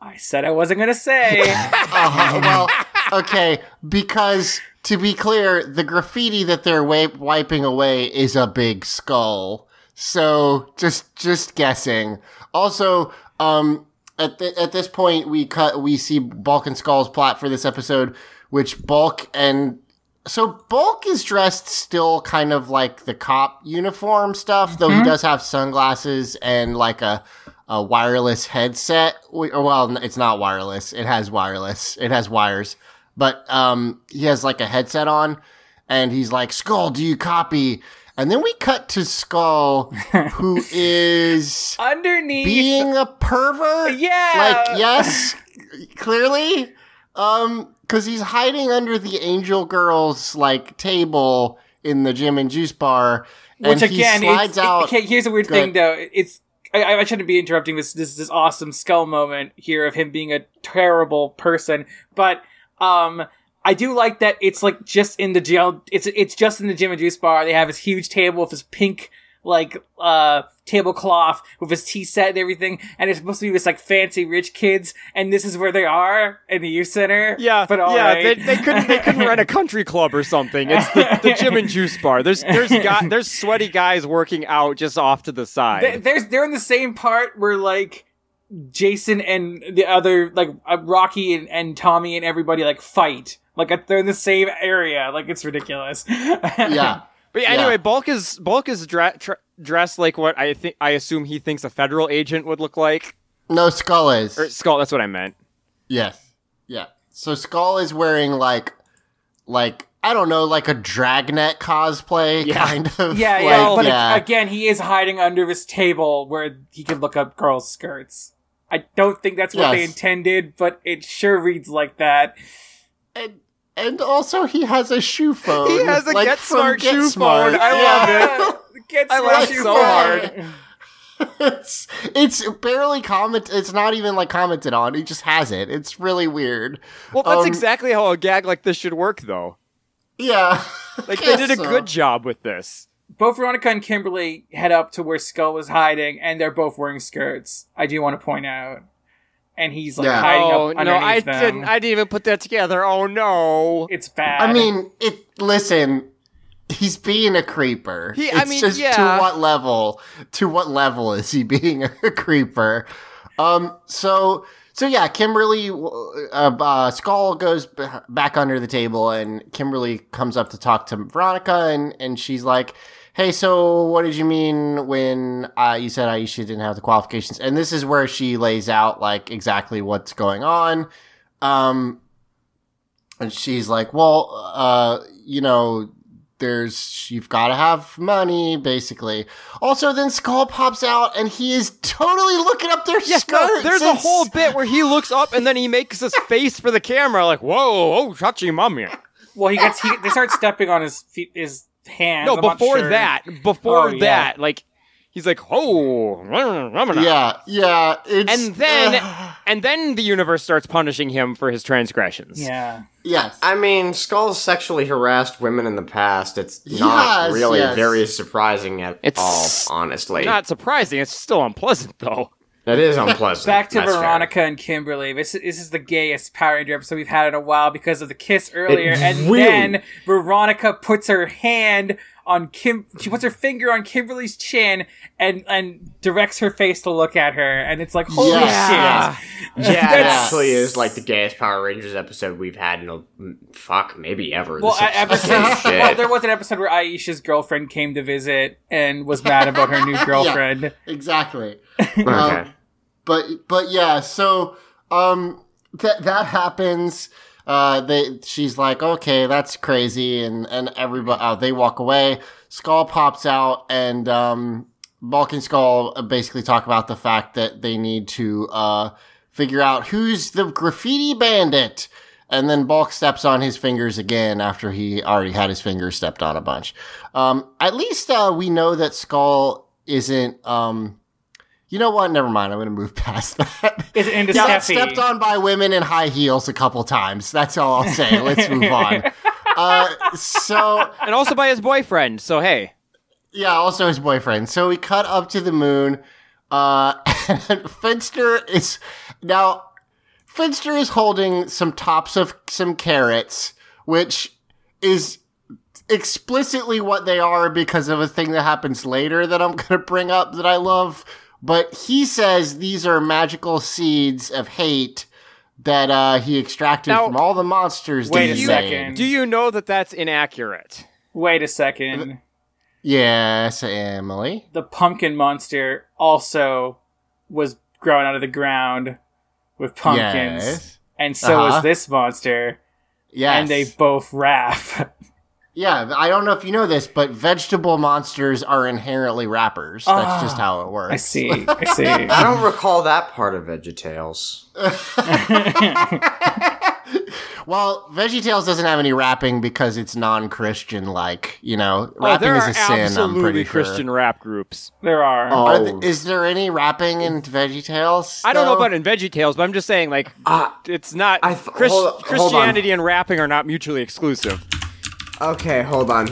I said I wasn't going to say. Uh, well, okay, because to be clear, the graffiti that they're wa- wiping away is a big skull. So just just guessing. Also, um, at th- at this point, we cut we see Bulk and Skull's plot for this episode, which Bulk and so Bulk is dressed still kind of like the cop uniform stuff, though he does have sunglasses and like a a wireless headset. We- Well, it's not wireless. It has wireless. It has wires, but um, he has like a headset on. and he's like, "Skull, do you copy?" And then we cut to Skull, who is Underneath. being a pervert. Yeah. Like, yes, clearly. Um, cause he's hiding under the Angel Girls, like, table in the gym and juice bar. Which and again, he slides out. okay, here's a weird thing though. It's I, I shouldn't be interrupting this this this awesome skull moment here of him being a terrible person, but um. I do like that it's like just in the jail. It's it's just in the gym and juice bar. They have this huge table with this pink like uh tablecloth with his tea set and everything, and it's supposed to be this like fancy rich kids, and this is where they are in the youth center. Yeah, but all yeah, right. they, they couldn't they couldn't rent a country club or something. It's the, the gym and juice bar. There's there's guy, there's sweaty guys working out just off to the side. They- there's they're in the same part where like Jason and the other like uh, Rocky and, and Tommy and everybody like fight. Like they're in the same area. Like it's ridiculous. yeah. but yeah, yeah. anyway, Bulk is Bulk is dre- tr- dressed like what I think I assume he thinks a federal agent would look like. No, Skull is. Or Skull, that's what I meant. Yes. Yeah. So Skull is wearing like like I don't know, like a dragnet cosplay Yeah. kind of. yeah, like, yeah. But yeah. again, he is hiding under this table where he could look up girls' skirts. I don't think that's what they intended, but it sure reads like that. and, and also he has a shoe phone. He has a like Get Smart Get shoe Smart. phone. I Yeah. love it. Get I smart laughed shoe so phone. hard. it's it's barely comment. It's not even like commented on. He just has it. It's really weird. Well, that's Um, exactly how a gag like this should work, though. Yeah. Like they did a so. good job with this. both Veronica and Kimberly head up to where Skull was hiding, and they're both wearing skirts. I do want to point out, and he's like Yeah. hiding oh up no, I them. didn't. I didn't even put that together. Oh no. It's bad. I mean, it. Listen, he's being a creeper. He- it's I mean, just yeah. to what level? To what level is he being a creeper? Um. So. So yeah, Kimberly, uh, uh, Skull goes b- back under the table, and Kimberly comes up to talk to Veronica, and and she's like, "Hey, so what did you mean when uh, you said Aisha didn't have the qualifications?" And this is where she lays out like exactly what's going on. Um, and she's like, "Well, uh, you know, there's you've got to have money, basically." Also, then Skull pops out, and he is totally looking up their Yes, no, skirts. there's a whole bit where he looks up and then he makes his face for the camera, like, "Whoa, oh, touchy mummy." well, he gets he they start stepping on his feet, his hands. No, I'm before sure. that, before Oh, yeah. that, like, he's like, "Oh," Yeah, yeah. It's, and then uh, and then the universe starts punishing him for his transgressions. Yeah, yes, I mean, Skull's sexually harassed women in the past. It's Yes, not really yes. very surprising at It's all, honestly. Not surprising. It's still unpleasant though. That is unpleasant. back to That's fair. Veronica and Kimberly. This this is the gayest Power Ranger episode we've had in a while because of the kiss earlier, It and really- then Veronica puts her hand on Kim. She puts her finger on Kimberly's chin and and directs her face to look at her, and it's like holy Yeah. shit. Yeah, it That's- actually is like the gayest Power Rangers episode we've had in a mm, fuck maybe ever. Well, This I, ever episode since shit. well, there was an episode where Aisha's girlfriend came to visit and was mad about her new girlfriend. exactly. okay. Um, but but yeah, so um that that happens. Uh, they she's like, okay, that's crazy, and and everybody uh, they walk away. Skull pops out, and um, Bulk and Skull basically talk about the fact that they need to uh figure out who's the graffiti bandit. And then Bulk steps on his fingers again after he already had his fingers stepped on a bunch. Um, at least uh, we know that Skull isn't. Um, you know what? Never mind. I'm going to move past that. Is into He got Steffi. stepped on by women in high heels a couple times. That's all I'll say. Let's move on. Uh, so And also by his boyfriend. So hey, yeah, also his boyfriend. So we cut up to the moon. Uh, and Finster is now. Finster is holding some tops of some carrots, which is explicitly what they are because of a thing that happens later that I'm going to bring up that I love. But he says these are magical seeds of hate that uh, he extracted Now- from all the monsters. Wait that a he second. do you know that that's inaccurate? Wait a second. Yes, Emily. The pumpkin monster also was growing out of the ground with pumpkins. Yes. And so Uh-huh. is this monster. Yes. And they both rap. Yeah, I don't know if you know this, but vegetable monsters are inherently rappers. That's just how it works. I see. I see. I don't recall that part of VeggieTales. Well, VeggieTales doesn't have any rapping because it's non-Christian. Like you know, Oh, rapping there is are a sin. I'm absolutely pretty Christian sure. rap groups. There are. Oh, Are th- is there any rapping in VeggieTales? I don't know about in VeggieTales, but I'm just saying, like, Uh, it's not I th- Chris- hold- hold. Christianity and rapping are not mutually exclusive. Okay, hold on.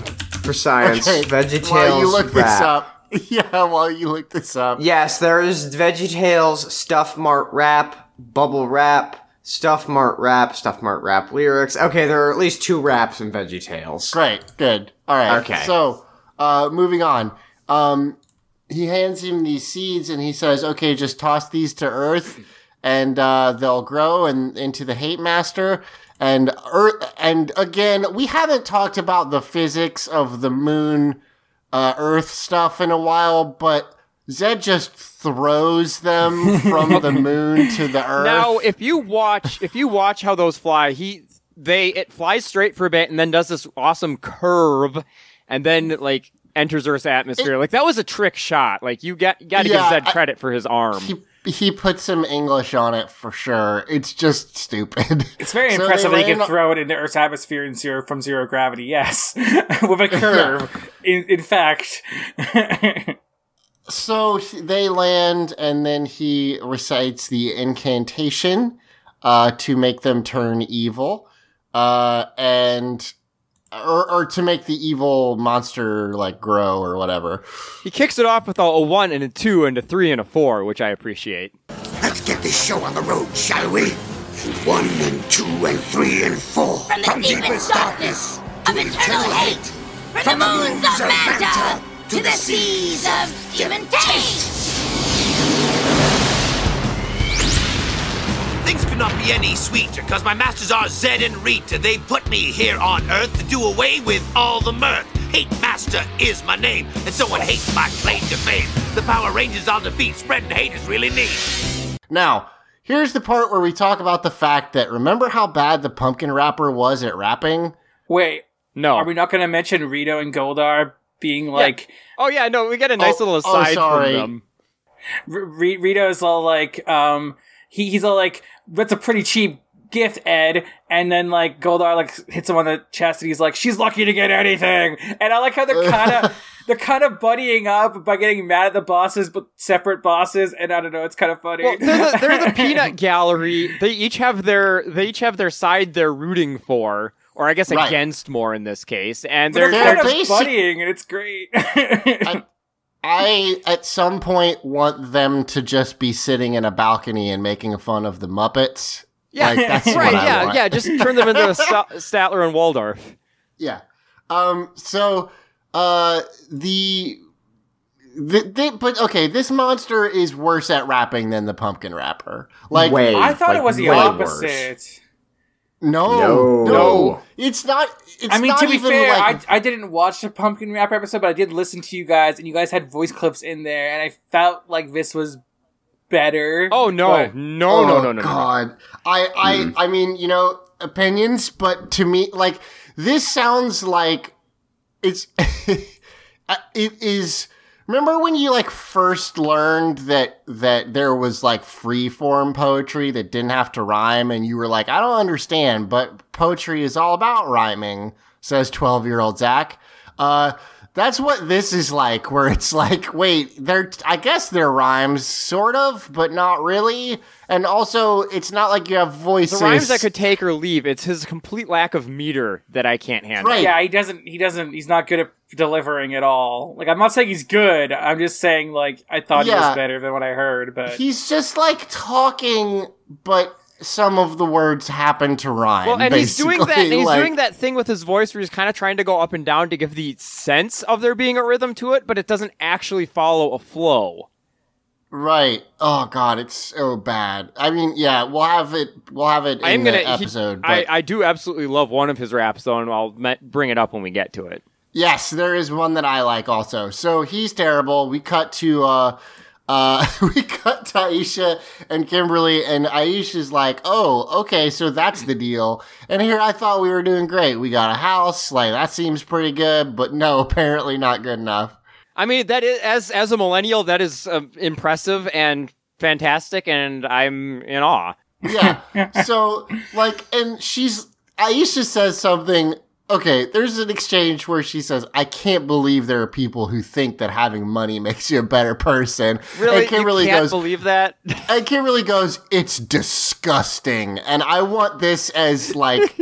For science, Okay, VeggieTales While you look rap. this up, yeah, while you look this up, Yes, there is VeggieTales, Stuff Mart Rap, Bubble Rap, Stuff Mart Rap, Stuff Mart Rap lyrics. Okay, there are at least two raps in VeggieTales. Great, good. All right. Okay. So, uh, moving on. Um, he hands him these seeds and he says, "Okay, just toss these to Earth, and uh, they'll grow and into the Hate Master." And Earth, and again, we haven't talked about the physics of the moon, uh, Earth stuff in a while, but Zedd just throws them from the moon to the Earth. Now, if you watch, if you watch how those fly, he they it flies straight for a bit and then does this awesome curve, and then like enters Earth's atmosphere. like that was a trick shot. Like you got got to Yeah, give Zedd I- credit for his arm. he he put some English on it for sure. It's just stupid. It's very So impressive that he can throw it into Earth's atmosphere in zero from zero gravity. Yes, with a curve. in, in fact, So they land, and then he recites the incantation uh, to make them turn evil, uh, and or, or to make the evil monster like grow or whatever. he kicks it off with a, a one and a two and a three and a four, which I appreciate. Let's get this show on the road, shall we? One and two and three and four. From the deepest darkness of eternal hate, from the moons of Manta to the seas of human taste. Could not be any sweeter, cause my masters are Zedd and Rita. They put me here on Earth to do away with all the mirth. Hate Master is my name, and someone hates my claim to fame. The Power Rangers I'll defeat, spreading hate is really neat. Now, here's the part where we talk about the fact that remember how bad the pumpkin rapper was at rapping. wait, No. are we not going to mention Rito and Goldar being like oh yeah, no, we get a nice Oh, little oh, aside sorry. from them. R- R- Rito's all like, um, he, he's all like, that's a pretty cheap gift, Ed. And then like Goldar like hits him on the chest and he's like, she's lucky to get anything. And I like how they're kind of, they're kind of buddying up by getting mad at the bosses, but separate bosses. And I don't know, it's kind of funny. Well, they're the, they're the peanut gallery. They each have their they each have their side they're rooting for, or I guess Right. against more in this case. And they're, they're, kind of basic- buddying and it's great. I at some point want them to just be sitting in a balcony and making fun of the Muppets. yeah, Like, that's right, what I yeah, want. yeah. Just turn them into Sta- Statler and Waldorf. Yeah. Um. So, uh, the, the, the but okay, this monster is worse at rapping than the pumpkin rapper. Like, Way, I thought like, it was the opposite. worse. no, No. no, it's not. It's I mean, not to be fair, like, I, I didn't watch the Pumpkin Rap episode, but I did listen to you guys, and you guys had voice clips in there, and I felt like this was better. Oh no, But- no, no, oh, no, no, no. God, I, I, I mean, you know, opinions, but to me, like, this sounds like it's. uh, it is. Remember when you like first learned that that there was like free form poetry that didn't have to rhyme, and you were like, I don't understand, but poetry is all about rhyming. Says twelve year old Zach. Uh, that's what this is like, where it's like, wait, they're, I guess they're rhymes, sort of, but not really. And also, it's not like you have voices. The rhymes I could take or leave. It's his complete lack of meter that I can't handle. Right. Yeah, he doesn't. He doesn't. He's not good at delivering at all. Like, I'm not saying he's good. I'm just saying, like, I thought he was better than what I heard. But He's just like talking, but some of the words happen to rhyme. Well, and he's doing that. And he's like- doing that thing with his voice where he's kind of trying to go up and down to give the sense of there being a rhythm to it, but it doesn't actually follow a flow. Right. Oh god, it's so bad. I mean, yeah, we'll have it. We'll have it in I am gonna. he- episode. I, but I do absolutely love one of his raps though, and I'll me- bring it up when we get to it. yes, there is one that I like also. So he's terrible. We cut to uh, uh, we cut to Aisha and Kimberly, and Aisha's like, "Oh, okay, so that's the deal." And here I thought we were doing great. We got a house, like that seems pretty good, but no, apparently not good enough. I mean, that is as as a millennial, that is uh, impressive and fantastic, and I'm in awe. Yeah. so like, and she's Aisha says something. Okay, there's an exchange where she says, "I can't believe there are people who think that having money makes you a better person." Really, and Kimberly you can't goes, believe that. and Kimberly goes, "It's disgusting," and I want this as like.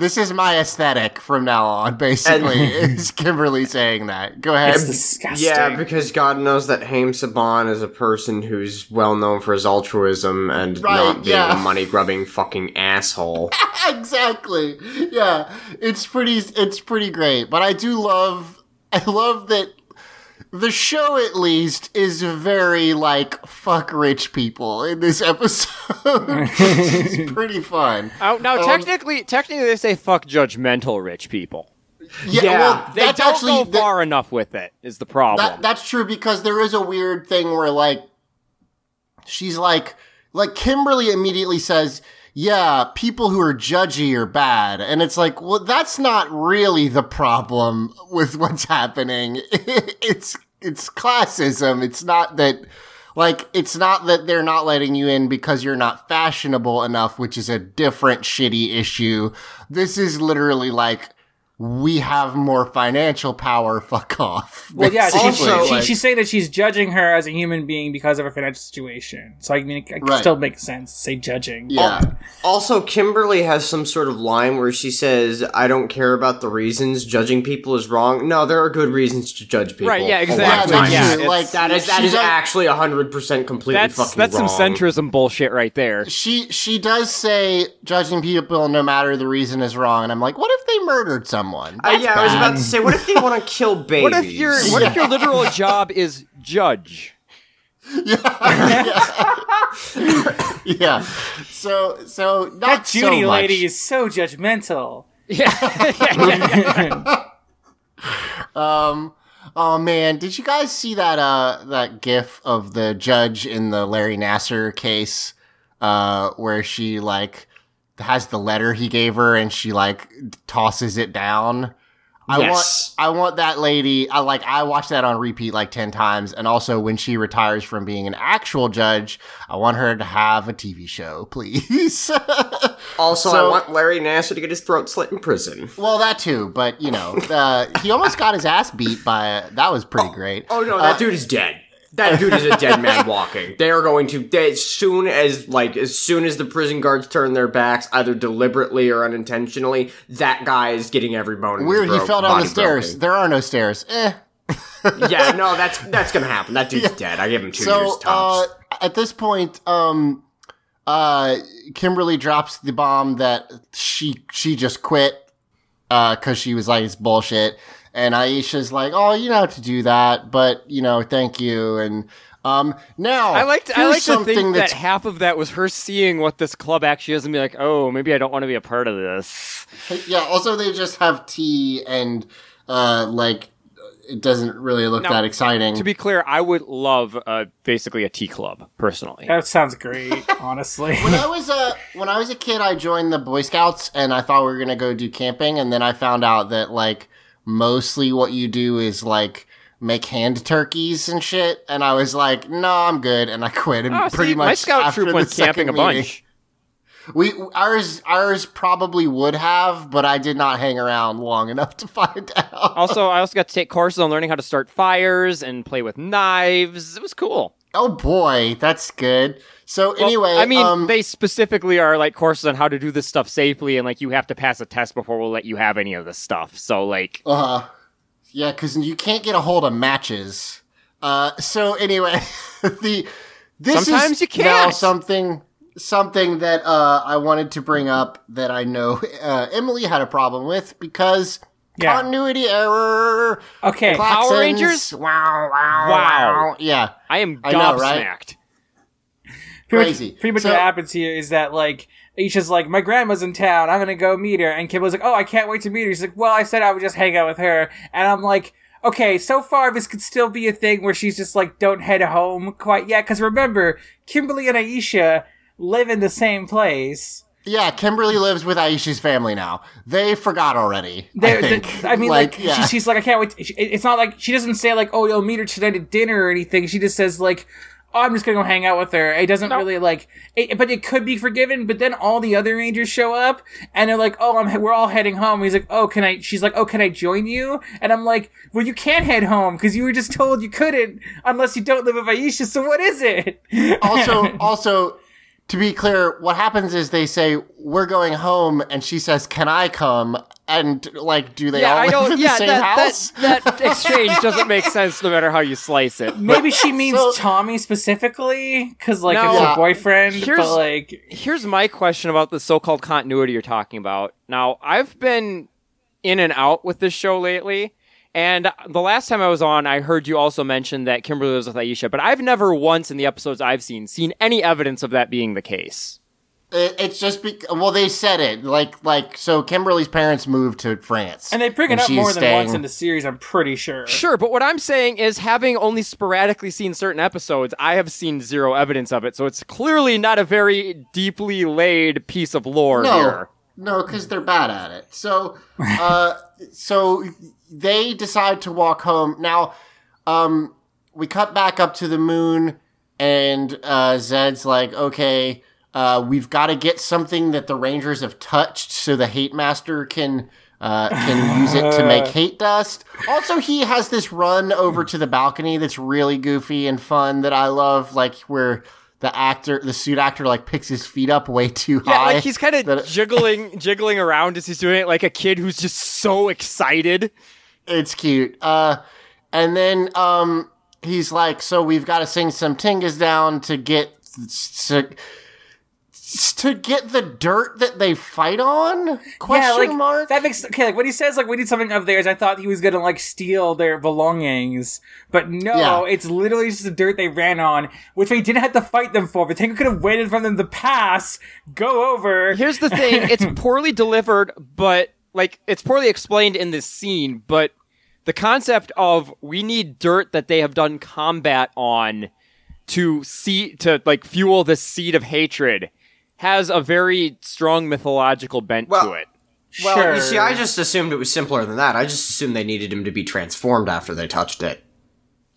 This is my aesthetic from now on, basically, is Kimberly saying that. Go ahead. It's disgusting. Yeah, because God knows that Haim Saban is a person who's well known for his altruism and Right, not being yeah. a money grubbing fucking asshole. exactly. Yeah, it's pretty. It's pretty great. But I do love. I love that the show at least is very like fuck rich people in this episode. it's pretty fun. Oh, now, Um, technically, technically, they say fuck judgmental rich people. Yeah, Yeah, well, They that's don't actually go the- far enough with it. Is the problem? That that's true because there is a weird thing where like she's like like Kimberly immediately says, "Yeah, people who are judgy are bad." And it's like, "Well, that's not really the problem with what's happening. it's it's classism. It's not that like it's not that they're not letting you in because you're not fashionable enough, which is a different shitty issue. This is literally like we have more financial power. Fuck off. Well, yeah, she, basically. she, she, she's saying that she's judging her as a human being because of her financial situation. So I mean, it, it Right. still makes sense to say judging. Yeah. Also, Kimberly has some sort of line where she says, I don't care about the reasons judging people is wrong. No, there are good reasons to judge people. Right, yeah, a lot of exactly. times. Yeah, true. like That is that she is does- actually hundred percent completely that's fucking that's wrong. some centrism bullshit right there. she she does say judging people no matter the reason is wrong, and I'm like, what if they murdered someone? Uh, That's yeah, I was about to say, what if they want to kill babies? What if your what if your literal job is judge? yeah. So so not That Judy so much. lady is so judgmental. Yeah. Um. Oh man, did you guys see that uh that gif of the judge in the Larry Nassar case uh where she like has the letter he gave her and she like tosses it down? I Yes. want I want that lady I like I watched that on repeat like 10 times and also when she retires from being an actual judge, I want her to have a TV show, please. Also, I want Larry Nassar to get his throat slit in prison. well, that too, but you know, uh, he almost got his ass beat by that was pretty great. Oh no, that Uh, dude is dead. That dude is a dead man walking. They are going to they, as soon as like as soon as the prison guards turn their backs, either deliberately or unintentionally, that guy is getting every bone. in his Weird, he fell down the stairs. broken. There are no stairs. Eh. yeah, no, that's that's gonna happen. That dude's dead. I give him two years tops. uh, at this point, um, uh, Kimberly drops the bomb that she she just quit because she was like it's bullshit, and Aisha's like, oh, you don't have to do that, but you know, thank you, and um, now I like to, I like to something think that half of that was her seeing what this club actually is and be like, oh, maybe I don't want to be a part of this. yeah. Also, they just have tea and uh, like it doesn't really look Now, that exciting. To be clear, I would love uh, basically a tea club personally. That sounds great, honestly. when I was a when I was a kid, I joined the Boy Scouts, and I thought we were gonna go do camping, and then I found out that like mostly what you do is like make hand turkeys and shit, and I was like, no, I'm good, and I quit. And Oh, pretty see, much my scout troop went camping a meeting- bunch. We ours ours probably would have, but I did not hang around long enough to find out. Also, I also got to take courses on learning how to start fires and play with knives. It was cool. Oh boy, that's good. So Well, anyway, I mean, um, they specifically are like courses on how to do this stuff safely, and like you have to pass a test before we'll let you have any of this stuff. So like, uh huh, yeah, because you can't get a hold of matches. Uh, so anyway, the this Sometimes is you can't. now something something that uh I wanted to bring up that I know uh, Emily had a problem with because Yeah. continuity error. Okay. Power Rangers? Wow, wow, Wow. Yeah, I am I know, right? Pretty crazy. Much, pretty much So- what happens here is that like Aisha's like, my grandma's in town. I'm gonna go meet her. And Kimberly's like, oh, I can't wait to meet her. She's like, well, I said I would just hang out with her. And I'm like, okay, so far this could still be a thing where she's just like, don't head home quite yet. Because remember, Kimberly and Aisha live in the same place. Yeah, Kimberly lives with Aisha's family now. They forgot already. I They're- think. they're- I mean, like, yeah. she, she's like, I can't wait. It's not like she doesn't say like, oh, you'll meet her tonight at dinner or anything. She just says like, oh, I'm just gonna go hang out with her. It doesn't really like, it, but it could be forgiven. But then all the other rangers show up and they're like, oh, I'm, we're all heading home. He's like, oh, can I? She's like, oh, can I join you? And I'm like, well, you can't head home because you were just told you couldn't unless you don't live with Aisha. So what is it? also, also, to be clear, what happens is they say we're going home, and she says, "Can I come?" And like, do they yeah, all I live don't. in Yeah, the same that, house? that that exchange doesn't make sense no matter how you slice it. Maybe she means So- Tommy specifically because like No. it's Yeah. her boyfriend. Here's- but like, Here's my question about the so-called continuity you're talking about. Now, I've been in and out with this show lately, and the last time I was on, I heard you also mention that Kimberly lives with Aisha, but I've never once in the episodes I've seen seen any evidence of that being the case. It's just be- well, they said it like like so. Kimberly's parents moved to France, and they bring it up more than staying- once in the series. I'm pretty sure. Sure, but what I'm saying is, having only sporadically seen certain episodes, I have seen zero evidence of it. So it's clearly not a very deeply laid piece of lore no, here. no, because they're bad at it. So, uh, so they decide to walk home. Now, um, we cut back up to the moon, and uh, Zedd's like, okay. Uh, we've got to get something that the Rangers have touched, so the Hate Master can uh, can use it to make hate dust. Also, he has this run over to the balcony that's really goofy and fun that I love, like where the actor, the suit actor, like picks his feet up way too Yeah, high. like he's kind of jiggling, jiggling around as he's doing it, like a kid who's just so excited. It's cute. Uh, and then um, he's like, "So we've got to sing some Tengas down to get to, to get the dirt that they fight on?" Question yeah, like mark. that makes okay. Like when he says like we need something of theirs, I thought he was gonna like steal their belongings, but no, Yeah. it's literally just the dirt they ran on, which they didn't have to fight them for. But Tenga could have waited for them to pass, go over. Here's the thing: it's poorly delivered, but like it's poorly explained in this scene. But the concept of we need dirt that they have done combat on to see to like fuel this seed of hatred has a very strong mythological bent to it. Well, Sure. you see, I just assumed it was simpler than that. I just assumed they needed him to be transformed after they touched it.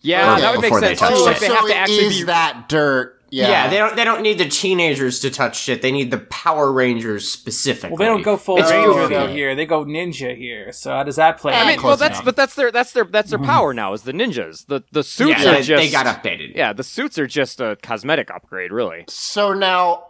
Yeah, Okay. that would make Before they sense touched too. it. Like they so have to actually is be that dirt. Yeah. Yeah. they don't. They don't need the teenagers to touch shit. They need the Power Rangers specifically. well, they don't go full It's ranger goofy. though here. They go ninja here. So how does that play? I I mean, well, that's enough. but that's their that's their that's their power now is the ninjas. The the suits Yeah, are they, just they got updated. yeah, the suits are just a cosmetic upgrade, really. So now,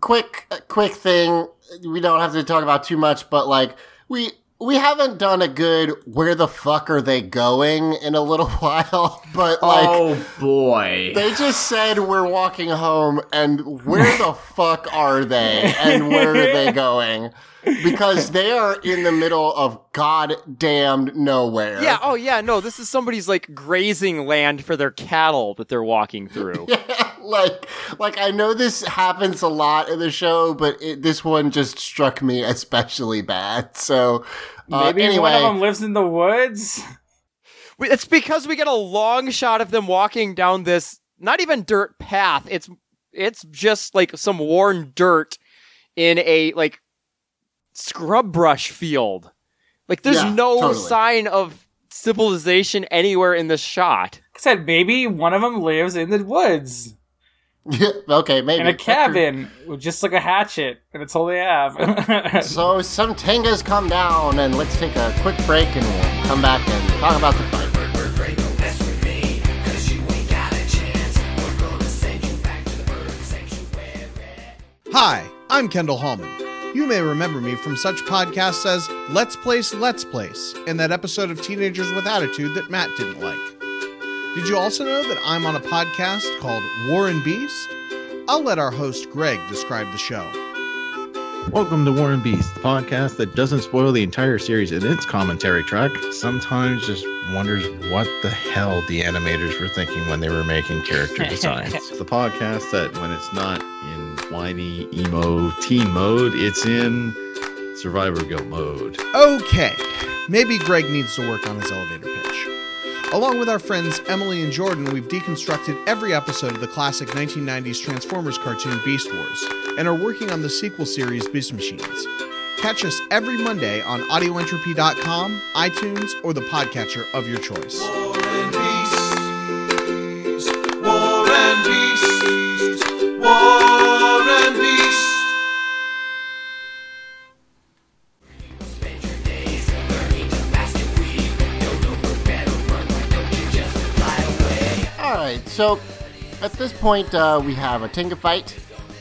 quick, uh, quick thing. We don't have to talk about too much, but like we we haven't done a good "Where the fuck are they going?" in a little while. But oh, like, oh boy. they just said we're walking home, and where the fuck are they? And where are they going? Because they are in the middle of goddamn nowhere. Yeah. Oh, yeah. No, this is somebody's like grazing land for their cattle that they're walking through. yeah, like like I know this happens a lot in the show, but it, this one just struck me especially bad. So uh, Maybe anyway, one of them lives in the woods. It's because we get a long shot of them walking down this not even dirt path. It's it's just like some worn dirt in a like scrub brush field. Like there's Yeah, no totally. sign of civilization anywhere in this shot. I said maybe one of them lives in the woods okay, maybe in a cabin with just like a hatchet, and it's all they have. So some Tengas come down, and let's take a quick break, and we'll come back and talk about the fight. Hi, I'm Kendall Hallman. You may remember me from such podcasts as Let's Place Let's Place and that episode of Teenagers with Attitude that Matt didn't like. Did you also know that I'm on a podcast called War and Beast? I'll let our host Greg describe the show. Welcome to War and Beast, the podcast that doesn't spoil the entire series in its commentary track. Sometimes just wonders what the hell the animators were thinking when they were making character designs. It's the podcast that when it's not in whiny emo teen mode, it's in survivor guilt mode. Okay, maybe Greg needs to work on his elevator pitch. Along with our friends Emily and Jordan, we've deconstructed every episode of the classic 1990s Transformers cartoon Beast Wars and are working on the sequel series Beast Machines. Catch us every Monday on audioentropy.com, iTunes, or the podcatcher of your choice. So at this point uh, we have a Tenga fight,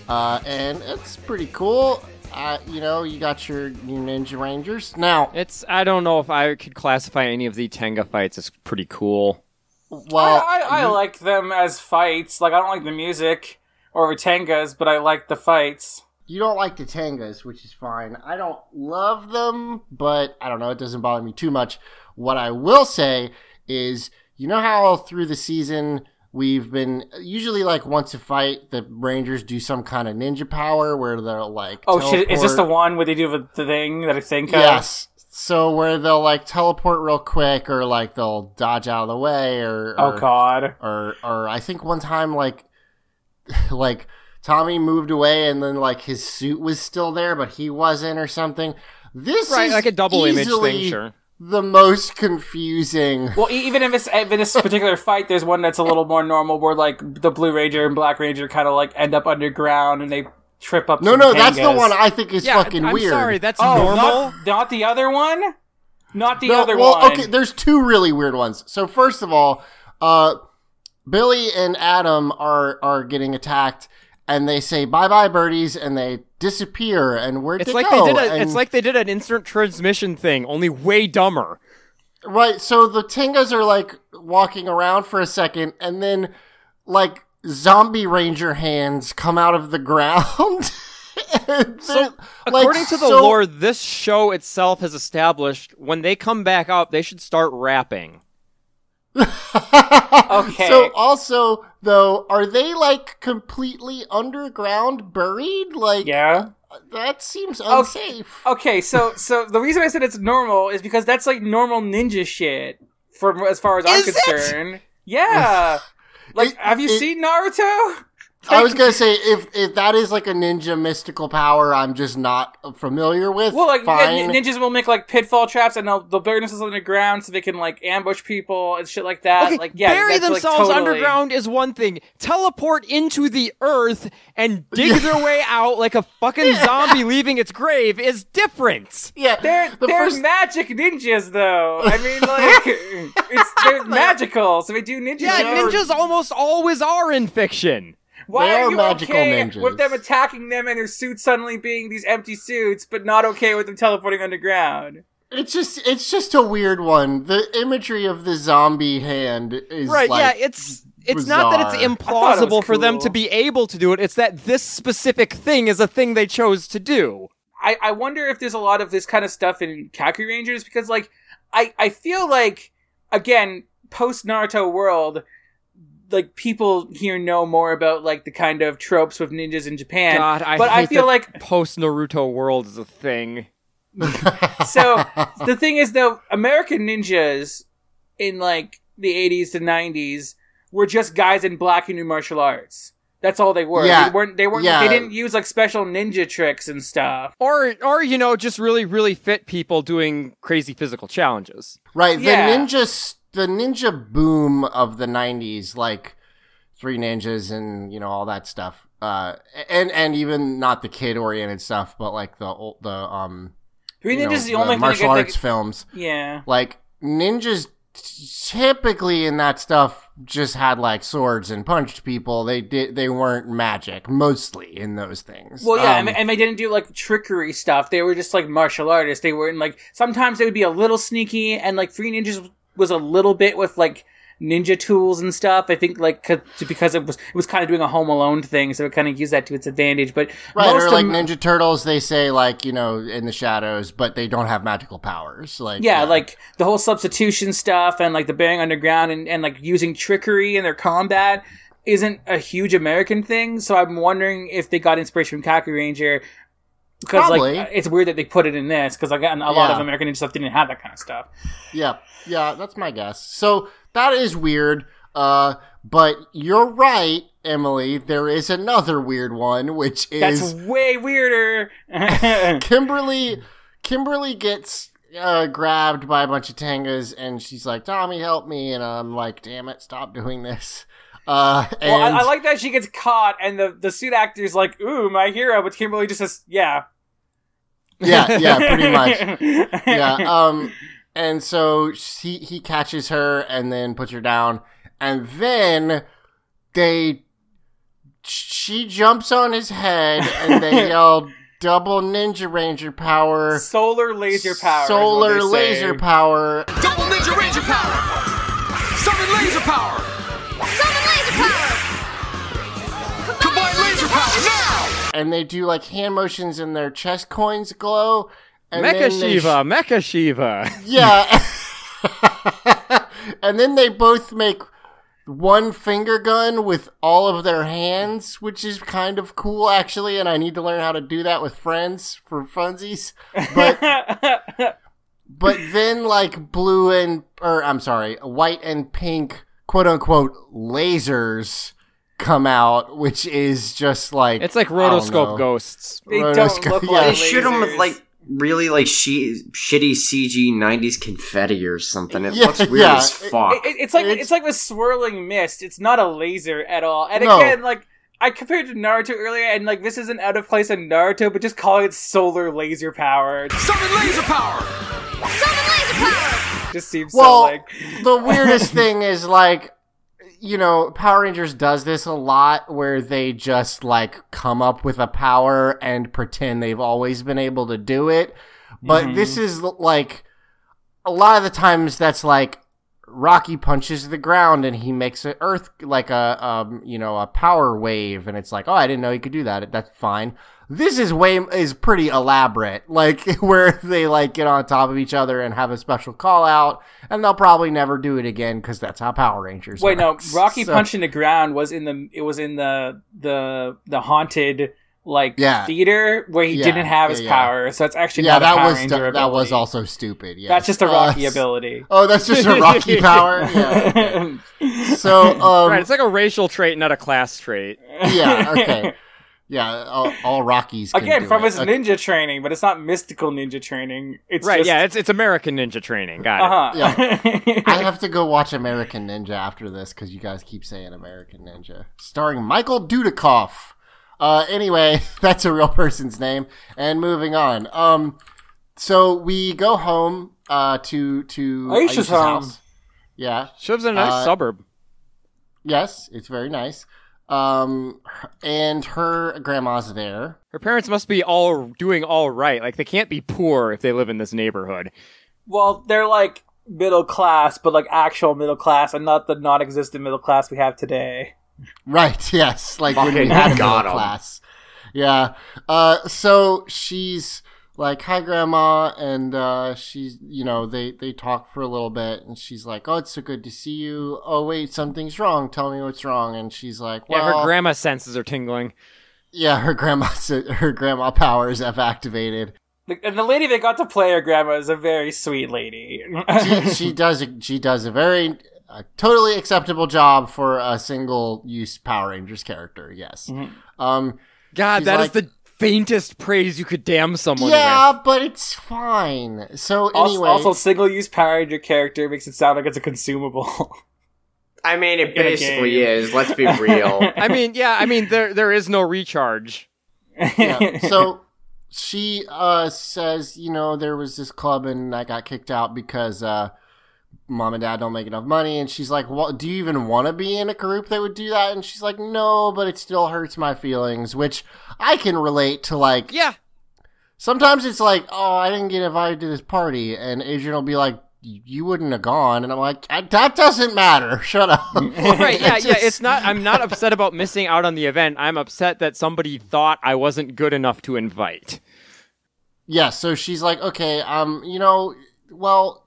uh, and it's pretty cool. Uh, you know, you got your, your Ninja Rangers. Now, It's I don't know if I could classify any of the Tenga fights as pretty cool. well, I, I, I you- like them as fights. Like I don't like the music or Tengas, but I like the fights. you don't like the Tengas, which is fine. I don't love them, but I don't know. It doesn't bother me too much. What I will say is, you know how through the season we've been usually like once a fight, the Rangers do some kind of ninja power where they're like. Oh shit! Is this the one where they do the, the thing that I think of? Yes. So where they'll like teleport real quick, or like they'll dodge out of the way, or, Oh or god. or or I think one time like like Tommy moved away and then like his suit was still there but he wasn't or something. This Right, is like a double image thing, sure. The most confusing. Well, e- even if it's in this particular fight, there's one that's a little more normal, where like the Blue Ranger and Black Ranger kind of like end up underground and they trip up. No, some no, that's the one I think is Yeah, fucking I'm weird. sorry, that's Oh, normal. not, not the other one. Not the No, other well, one. okay, there's two really weird ones. So first of all, uh, Billy and Adam are are getting attacked, and they say "bye bye birdies," and they disappear. And where'd It's they like go? they did a, And- it's like they did an instant transmission thing, only way dumber. right. So the Tengas are like walking around for a second, and then like zombie ranger hands come out of the ground. So, they're, like, according to the so- lore, this show itself has established when they come back up, they should start rapping. Okay. So also though, are they like completely underground buried? Like yeah. that seems unsafe. Okay, so so the reason I said it's normal is because that's like normal ninja shit. From as far as I'm Is it? concerned. Yeah. Like, It- have you it- seen Naruto? I was gonna say if if that is like a ninja mystical power, I'm just not familiar with. Well, like fine. ninjas will make like pitfall traps, and they'll they'll bury themselves underground so they can like ambush people and shit like that. Okay, like yeah, bury that's, like, themselves totally- underground is one thing. Teleport into the earth and dig their way out like a fucking zombie leaving its grave is different. yeah, They're the they're first magic ninjas, though. I mean, like it's they're magical, so they do ninja. Yeah, ninjas almost always are in fiction. Why They are, are you magical okay ninjas. with them attacking them and their suits suddenly being these empty suits, but not okay with them teleporting underground? it's just it's just a weird one. The imagery of the zombie hand is Right, like, yeah, it's it's not that it's bizarre. thought it was implausible for them to be able to do it. It's that this specific thing is a thing they chose to do. I, I wonder if there's a lot of this kind of stuff in Kakurangers because like I, I feel like again post Naruto world like people here know more about like the kind of tropes with ninjas in Japan. God, I but hate I feel that like post Naruto world is a thing. so the thing is though American ninjas in like the 80s to 90s were just guys in black and new martial arts. That's all they were. Yeah. They weren't they weren't Yeah. they didn't use like special ninja tricks and stuff. Or or you know, just really really fit people doing crazy physical challenges. Right, Yeah. the ninja s- the ninja boom of the 90s like Three Ninjas and you know all that stuff. Uh and and even not the kid oriented stuff, but like the old the um Three Ninjas know, is the only thing I martial arts think- films. Yeah. Like ninjas typically in that stuff just had like swords and punched people. They did they weren't magic mostly in those things. Well, yeah, Um, and, and they didn't do like trickery stuff. They were just like martial artists. They weren't like sometimes they would be a little sneaky, and like Three Ninjas was a little bit with like ninja tools and stuff. I think like because it was it was kind of doing a Home Alone thing, so it kind of used that to its advantage. But Right, most or like Ninja Turtles, they say like you know in the shadows, but they don't have magical powers. Like yeah, like the whole substitution stuff and like the bearing underground and, and like using trickery in their combat isn't a huge American thing. So I'm wondering if they got inspiration from Kakuranger because like it's weird that they put it in this because like a lot of American Ninja stuff didn't have that kind of stuff. Yeah, yeah, that's my guess. So that is weird. Uh, but you're right, Emily. There is another weird one, which That's is way weirder. Kimberly. Kimberly gets uh, grabbed by a bunch of Tengas, and she's like, "Tommy, help me!" And I'm like, "Damn it, stop doing this." Uh, and well, I, I like that she gets caught, and the the suit actor's like, "Ooh, my hero," but Kimberly just says, "Yeah." yeah, yeah, pretty much. yeah. Um, and so he he catches her and then puts her down, and then they she jumps on his head and they yell double ninja ranger power Solar laser power. solar they say. laser power Double Ninja Ranger power! Summon laser power! Combine laser power now! and they do like hand motions and their chest coins glow and Mecha then they Shiva, Mecha Shiva. Yeah. and then they both make one finger gun with all of their hands, which is kind of cool actually, and I need to learn how to do that with friends for funsies. But but then like blue and or I'm sorry, white and pink quote unquote lasers come out, which is just like It's like I don't know. rotoscope ghosts. They don't look yeah. like They shoot them with like really like she- shitty CG '90s confetti or something. It Yeah, looks weird yeah. as fuck. It- it- it's like It's- it's, like the swirling mist. It's not a laser at all. And No. again, like I compared to Naruto earlier, and like this isn't out of place in Naruto, but just call it solar laser powered. Summon laser power! Summon laser power! Just seems Well, so like the weirdest thing is like you know power rangers does this a lot where they just like come up with a power and pretend they've always been able to do it. But this is like a lot of the times that's like rocky punches the ground and he makes an earth like a um you know a power wave and it's like oh i didn't know he could do that. That's fine this is way is pretty elaborate like where they like get on top of each other and have a special call out and they'll probably never do it again because that's how power rangers wait no. Rocky So- punching the ground was in the it was in the the the haunted like Yeah. theater where he Yeah, didn't have his yeah, yeah. power. So it's actually yeah not a that Power was Ranger that was also stupid yeah That's just a Rocky ability. oh that's just a rocky power yeah okay. so um right, it's like a racial trait, not a class trait. yeah okay yeah all, all rockies can Again, do from it. his Okay. ninja training, but it's not mystical ninja training. It's right, just, yeah, it's it's American Ninja Training. Got it. uh-huh. I have to go watch American Ninja after this because you guys keep saying American Ninja, starring Michael Dudikoff. Uh, anyway, that's a real person's name. And moving on. Um, so we go home uh, to to Aisha's home. house. Yeah. Shiv's in a nice Uh, suburb. Yes, it's very nice. Um, and her grandma's there. Her parents must be all doing all right. Like they can't be poor if they live in this neighborhood. well, they're like middle class, but like actual middle class, and not the non-existent middle class we have today. Right, yes. Like when we Fucking had a got middle 'em. class. Yeah. Uh so she's like, Hi grandma and uh she's you know, they they talk for a little bit and she's like, Oh, it's so good to see you. Oh wait, something's wrong. Tell me what's wrong. And she's like, Well Yeah, her grandma senses are tingling. Yeah, her grandma her grandma powers have activated. And the lady that got to play her grandma is a very sweet lady. She, she does a, she does a very a totally acceptable job for a single use Power Rangers character. Yes. Um God, She's that is like- the faintest praise you could damn someone Yeah, with. but it's fine. So anyway, also, single-use Power Ranger character makes it sound like it's a consumable. I mean, it In a basically game. is. Let's be real. I mean, yeah, I mean there there is no recharge. yeah. So she uh says, you know, there was this club and I got kicked out because uh mom and dad don't make enough money and she's like, "What do you even want to be in a group that would do that?" And she's like, "No, but it still hurts my feelings," which I can relate to like Yeah. sometimes it's like, "Oh, I didn't get invited to this party." And Adrian will be like, "You wouldn't have gone." And I'm like, "That doesn't matter. Shut up." right, yeah, It's yeah. It's not I'm not upset about missing out on the event. I'm upset that somebody thought I wasn't good enough to invite. Yeah, so she's like, okay, um, you know, well,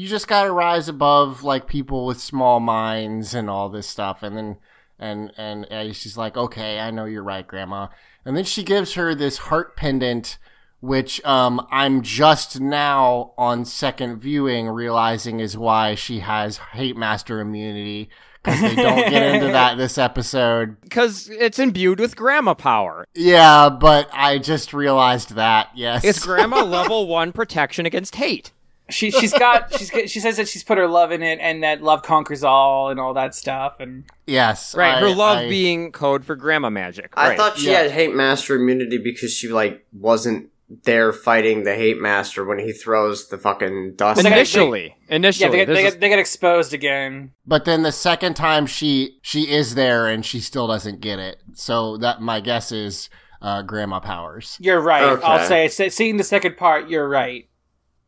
you just gotta rise above like people with small minds and all this stuff, and then and and uh, she's like, okay, I know you're right, Grandma, and then she gives her this heart pendant which um, I'm just now on second viewing realizing is why she has hate master immunity because they don't get into that this episode. Because it's imbued with grandma power. Yeah, but I just realized that. Yes, It's grandma level one protection against hate. She she's got she's she says that she's put her love in it and that love conquers all and all that stuff and yes, Right, her love I- being code for grandma magic. I right. thought she Yeah. had hate master immunity because she like wasn't there fighting the hate master when he throws the fucking dust. But they- initially, initially, yeah they get, they, there's get, they get exposed again. But then the second time she she is there and she still doesn't get it. So that my guess is uh, grandma powers. You're right. Okay. I'll say se- seeing the second part. You're right.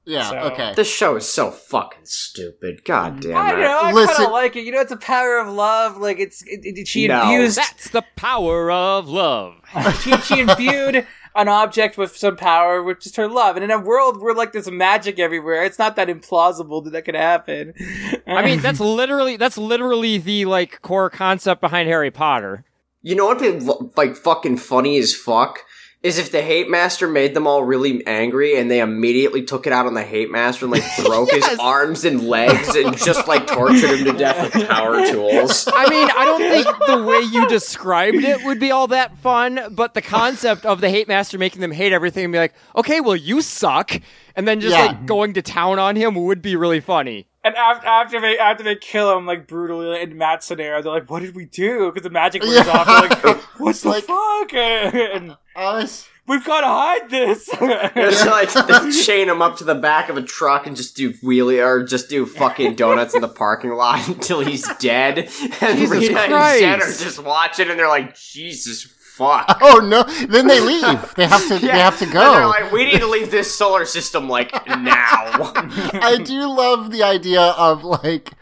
Yeah. So- Okay. This show is so fucking stupid. God mm. damn I it. don't know. I kind of like it. You know, it's a power of love. Like it's it, it, she No. infused that's the power of love. she, she imbued an object with some power with just her love. And in a world where like there's magic everywhere, it's not that implausible that that could happen. I mean, that's literally that's literally the like core concept behind Harry Potter. You know what would be like fucking funny as fuck? Is if the hate master made them all really angry and they immediately took it out on the hate master and like broke his arms and legs and just like tortured him to death with power tools. I mean, I don't think the way you described it would be all that fun, but the concept of the hate master making them hate everything and be like, okay, well, you suck, and then just Yeah. like going to town on him would be really funny. And after, after they after they kill him like brutally in Matt's scenario, they're like, "What did we do?" Because the magic wears Yeah. off. They're like, "What's the Like- fuck?" And Us. we've got to hide this. It's like they chain him up to the back of a truck and just do wheelie or just do fucking donuts in the parking lot until he's dead. And Jesus Rita and Christ. Jen are just watching and they're like, Jesus fuck. Oh no! Then they leave. They have to. They have to go. like, we need to leave this solar system like now. I do love the idea of like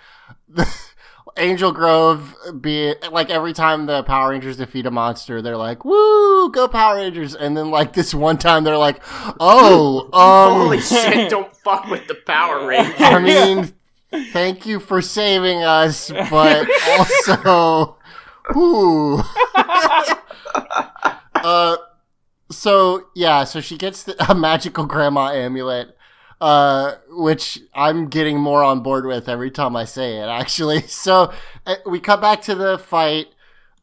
Angel Grove being like every time the Power Rangers defeat a monster, they're like, "Woo, go Power Rangers!" And then like this one time, they're like, "Oh, um, Holy shit, don't fuck with the Power Rangers. I mean, thank you for saving us, but also, whoo." uh, so yeah, so she gets the, a magical grandma amulet, uh, which I'm getting more on board with every time I say it. Actually, so uh, we cut back to the fight.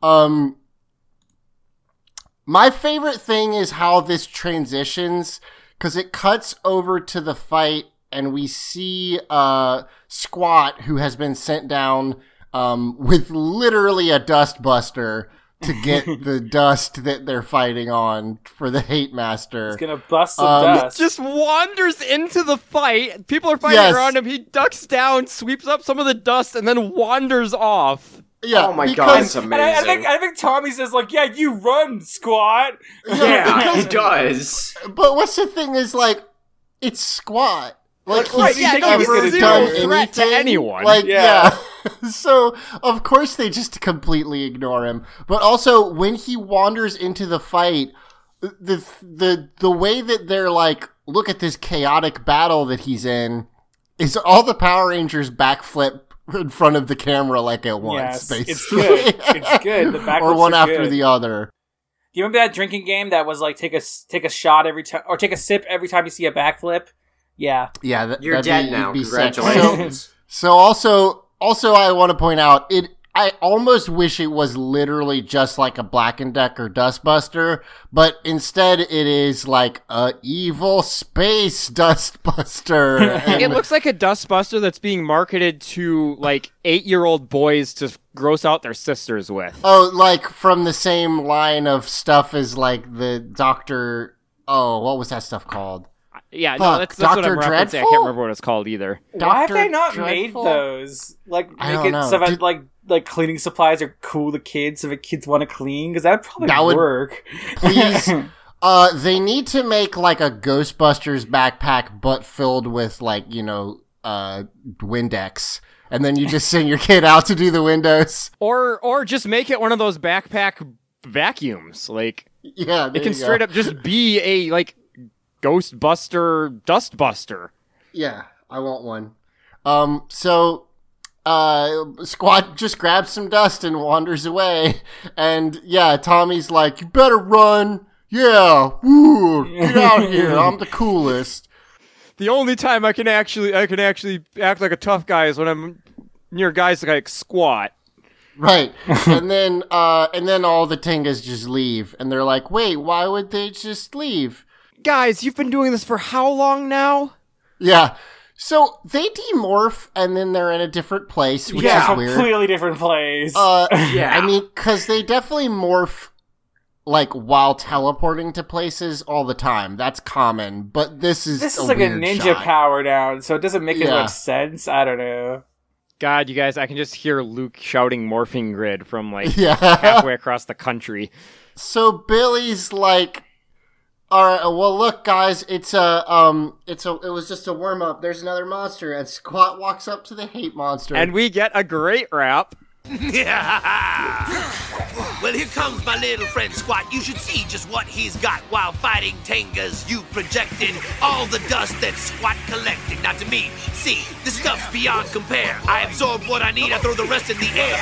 Um, my favorite thing is how this transitions because it cuts over to the fight and we see uh Squat who has been sent down um with literally a dust buster to get the dust that they're fighting on for the hate master. He's gonna bust some Um, dust. Just wanders into the fight. People are fighting Yes. around him. He ducks down, sweeps up some of the dust, and then wanders off. Yeah, oh my god, it's and I, I amazing. think I think Tommy says like, "Yeah, you run, squat." yeah, because he does. But what's the thing is like it's Squat. Like, Like, he's yeah, never no, he's done zero threat to anyone. Like, Yeah. yeah. so of course they just completely ignore him. But also when he wanders into the fight, the the the way that they're like, look at this chaotic battle that he's in, is all the Power Rangers backflip in front of the camera like at once, Yes, basically. it's good. It's good. The or one are after good. the other. Do you remember that drinking game that was like take a s- take a shot every time or take a sip every time you see a backflip? Yeah. Yeah, that, You're dead be- now. be sick. So- Congratulations. So also, also I want to point out it. I almost wish it was literally just like a Black and Decker Dustbuster, but instead it is like a evil space Dustbuster. It looks like a dustbuster that's being marketed to like eight-year-old boys to gross out their sisters with. oh, like from the same line of stuff as like the Doctor. Oh, what was that stuff called? Yeah, no, that's, that's what I'm Dr. referencing. I can't remember what it's called either. Why have Dr. they not Dreadful? made those? Like I make don't it know. so that Did- like like cleaning supplies are cool to kids so the kids want to clean because that'd probably That would- work. Please. Uh, they need to make like a Ghostbusters backpack, but filled with like you know, uh, Windex, and then you just send your kid out to do the windows. Or or just make it one of those backpack vacuums. Like Yeah, it can straight up just be a like Ghostbuster Dustbuster. Yeah, I want one. Um, so uh, Squat just grabs some dust and wanders away, and yeah, Tommy's like, "You better run." Yeah, woo, get out of here. I'm the coolest. The only time I can actually I can actually act like a tough guy is when I'm near guys like squat. Right. and then uh and then all the Tengas just leave and they're like, "Wait, why would they just leave?" Guys, you've been doing this for how long now? Yeah. So they demorph and then they're in a different place, which yeah, is weird. completely different place. Uh, Yeah. I mean, because they definitely morph like while teleporting to places all the time. That's common, but this is this a is like a ninja shot. power down, so it doesn't make as much sense. I don't know. God, you guys, I can just hear Luke shouting morphing grid from like Yeah. halfway across the country. So Billy's like, "All right, well, look, guys, it's a um, it's a it was just a warm up. There's another monster." And Squat walks up to the hate monster, And we get a great rap. well, here comes my little friend Squat. You should see just what he's got while fighting Tengas. You projected all the dust that Squat collected. Now, to me, see, this stuff's beyond compare. I absorb what I need, I throw the rest in the air.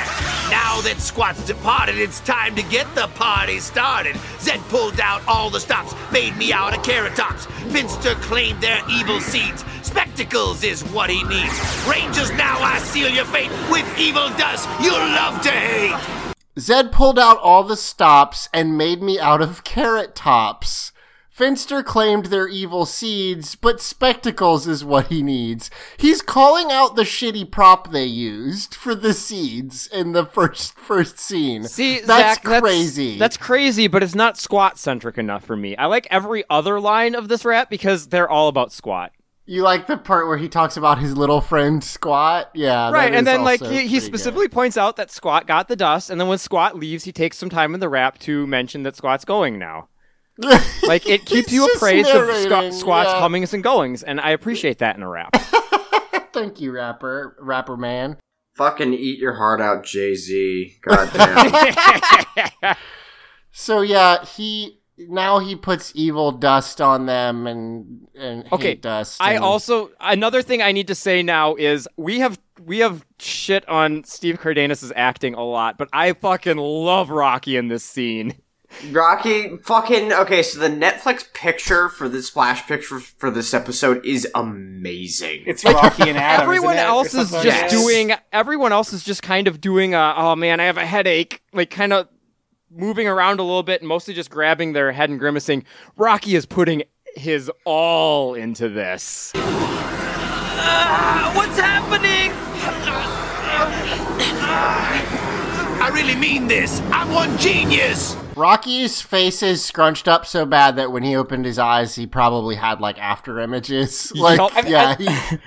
Now that Squat's departed, it's time to get the party started. Zedd pulled out all the stops, made me out of carrot tops. Finster claimed their evil seeds. Spectacles is what he needs. Rangers, now I seal your fate with evil dust you'll love to hate. Zedd pulled out all the stops and made me out of carrot tops. Finster claimed their evil seeds, but spectacles is what he needs. He's calling out the shitty prop they used for the seeds in the first first scene. See, that's Zach, that's crazy. That's crazy, but it's not squat centric enough for me. I like every other line of this rap because they're all about squat. You like the part where he talks about his little friend Squat? Yeah, right, and then like he, he pretty specifically points out that Squat got the dust, and then when Squat leaves, he takes some time in the rap to mention that Squat's going now. Like it keeps you just appraised of narrating, Squat, Squat's yeah. comings and goings, and I appreciate that in a rap. Thank you, rapper, rapper man. Fucking eat your heart out, Jay Z. Goddamn. So yeah, he now he puts evil dust on them and and Okay, hate dust. I also another thing I need to say now is we have we have shit on Steve Cardenas' acting a lot, but I fucking love Rocky in this scene. Rocky, fucking okay. So the Netflix picture for the splash picture for this episode is amazing. It's Rocky and Adam. everyone isn't else is just like that. doing everyone else is just kind of doing a oh man i have a headache like kind of moving around a little bit and mostly just grabbing their head and grimacing rocky is putting his all into this Ah, what's happening? I really mean this. I'm one genius. Rocky's face is scrunched up so bad that when he opened his eyes, he probably had like after images. Like, Yup. I- yeah, I- he-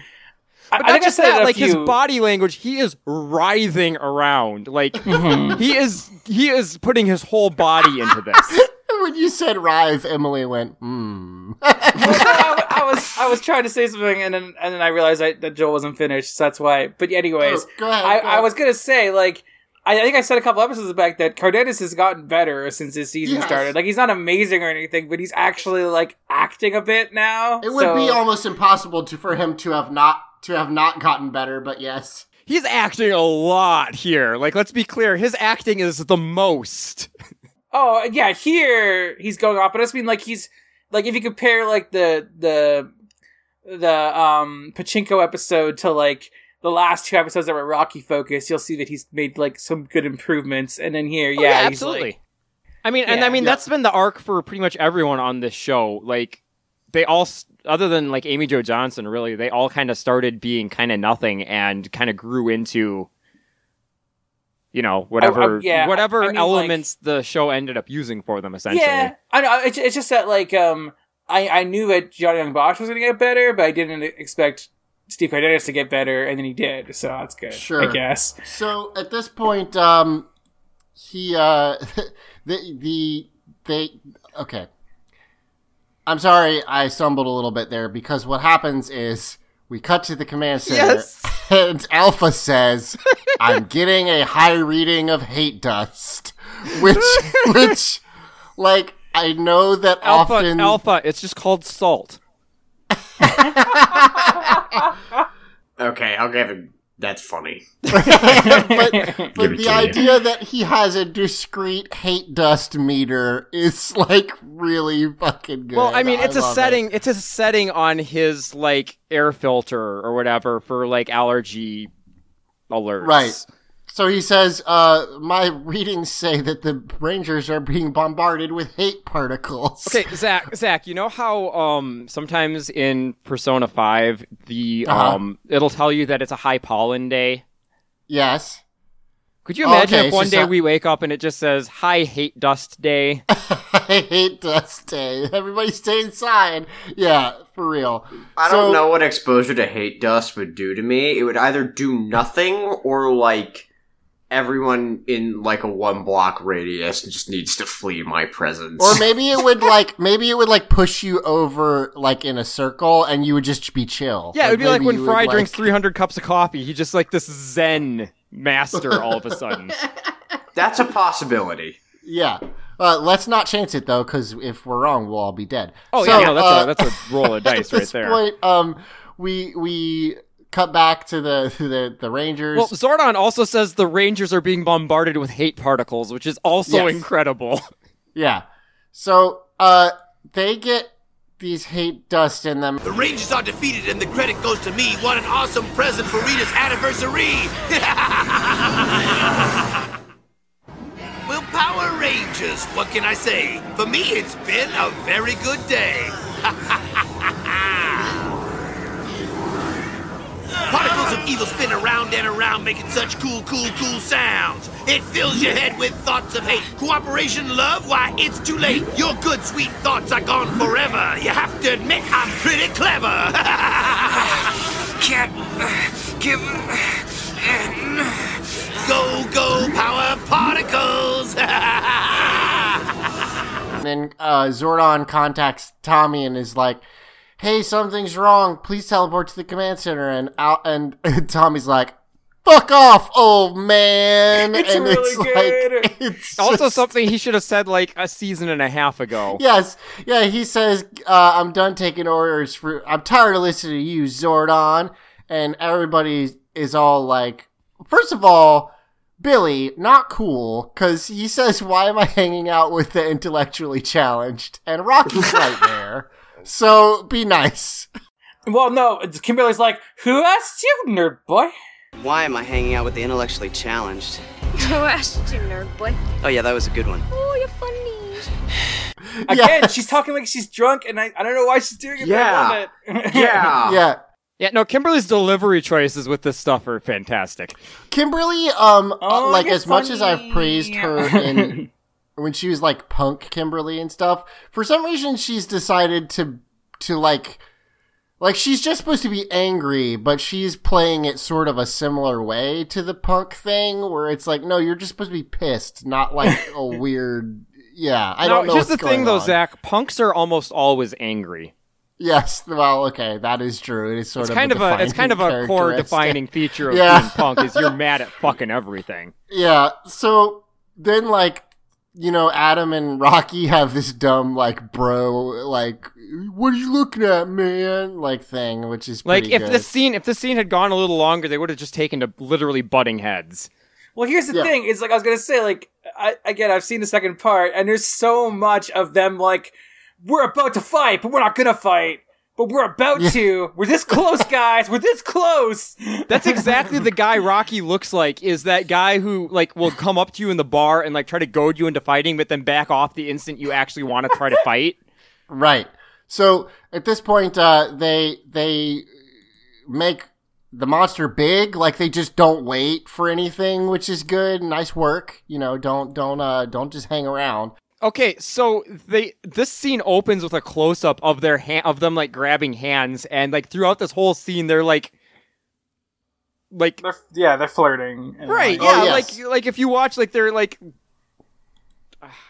but I not I just said that a like his body language he is writhing around like he is he is putting his whole body into this when you said Rive, Emily went, hmm. I, I was I was trying to say something and then and then I realized I, that Joel wasn't finished, so that's why. But anyways, Oh, go ahead, I, go I was gonna say like I, I think I said a couple episodes back that Cardenas has gotten better since this season Yes. started. Like he's not amazing or anything, but he's actually like acting a bit now. It would be almost impossible to for him to have not to have not gotten better, but yes. he's acting a lot here like let's be clear his acting is the most Oh yeah, here he's going off, but I just mean like he's like if you compare like the the the um pachinko episode to like the last two episodes that were Rocky focused, you'll see that he's made like some good improvements, and then here, Oh, yeah, he's, absolutely. like- I mean, and I mean Yeah. that's been the arc for pretty much everyone on this show. Like they all, other than like Amy Jo Johnson, really, they all kind of started being kind of nothing and kind of grew into, you know, whatever, I- yeah, whatever I mean, like- elements the show ended up using for them. Essentially, yeah, I know. It's, it's just that like um, I I knew that Johnny Yong Bosch was going to get better, but I didn't expect Steve Cardenas to get better, and then he did, so that's good. Sure. I guess. So at this point, um, he uh, the the they okay. I'm sorry, I stumbled a little bit there because what happens is we cut to the command center, Yes. and Alpha says, "I'm getting a high reading of hate dust," which which like I know that Alpha, often Alpha, it's just called salt. Okay, I'll give it That's funny. but but the to you. idea that he has a discrete hate dust meter is like really fucking good. Well, I mean, it's a love it. setting. It's a setting on his like air filter or whatever for like allergy alerts. Right. So he says, uh, my readings say that the Rangers are being bombarded with hate particles. Okay, Zach. Zach, you know how um sometimes in Persona Five the Uh-huh. um it'll tell you that it's a high pollen day. Yes. Could you imagine okay, if so one day so- we wake up and it just says high hate dust day? I hate dust day. Everybody stay inside. Yeah, for real. I So- don't know what exposure to hate dust would do to me. It would either do nothing or like everyone in like a one block radius just needs to flee my presence. Or maybe it would like maybe it would like push you over like in a circle and you would just be chill. Yeah, it would be like when you would, Fry like- drinks 300 cups of coffee. He's just like this Zen master all of a sudden. That's a possibility. Yeah. Uh, let's not chance it though, because if we're wrong, we'll all be dead. Oh So, yeah, no, that's uh, a that's a roll of dice at right there. point, um, we we cut back to the the, the Rangers. Well, Zordon also says the Rangers are being bombarded with hate particles, which is also Yes. incredible. yeah. So uh, they get these hate dust in them. The Rangers are defeated and the credit goes to me. What an awesome present for Rita's anniversary! well, Power Rangers, what can I say? For me, it's been a very good day. Particles of evil spin around and around, making such cool, cool, cool sounds. It fills your head with thoughts of hate. Cooperation, love, why, it's too late. Your good, sweet thoughts are gone forever. You have to admit I'm pretty clever. Can't give in. Go, go, power particles. And then uh, Zordon contacts Tommy and is like, "Hey, something's wrong. Please teleport to the command center." And out and Tommy's like, "Fuck off, old man." It's and really good. Like, it's also just- something he should have said like a season and a half ago. Yes, yeah. He says, uh, "I'm done taking orders for. I'm tired of listening to you, Zordon." And everybody is all like, first of all, Billy, not cool, because he says, "Why am I hanging out with the intellectually challenged?" And Rocky's right there. So be nice. Well, no, Kimberly's like, who asked you, nerd boy? Why am I hanging out with the intellectually challenged? Who asked you, nerd boy? Oh yeah, that was a good one. Oh, you're funny. Again, Yes. she's talking like she's drunk, and I, I don't know why she's doing it. but I. Yeah. Yeah. Yeah, no, Kimberly's delivery choices with this stuff are fantastic. Kimberly, um, Oh, like you're as much as I've praised her in when she was like punk Kimberly and stuff, for some reason she's decided to to like like she's just supposed to be angry, but she's playing it sort of a similar way to the punk thing, where it's like, no, you're just supposed to be pissed, not like a weird. Yeah, I now, don't know. here's the thing, though, on. Zach. Punks are almost always angry. Yes, well, okay, that is true. It is sort It's of kind of a it's kind of a core defining feature of Yeah. being punk is you're mad at fucking everything. Yeah. So then, like, you know, Adam and Rocky have this dumb, like, bro, like, what are you looking at, man? Like thing, which is Like if good. this scene if the scene had gone a little longer, they would have just taken to literally butting heads. Well, here's the Yeah. thing: is like I was gonna say, like I, again, I've seen the second part, and there's so much of them like we're about to fight, but we're not gonna fight, but we're about to. We're this close, guys. We're this close. That's exactly the guy Rocky looks like. Is that guy who like will come up to you in the bar and like try to goad you into fighting, but then back off the instant you actually want to try to fight. Right. So at this point, uh, they they make the monster big. Like they just don't wait for anything, which is good. Nice work. You know, don't don't uh don't just hang around. Okay, so they this scene opens with a close up of their hand of them like grabbing hands, and like throughout this whole scene, they're like, like They're, yeah, they're flirting. right, like- yeah, Oh, yes. like like if you watch like they're like,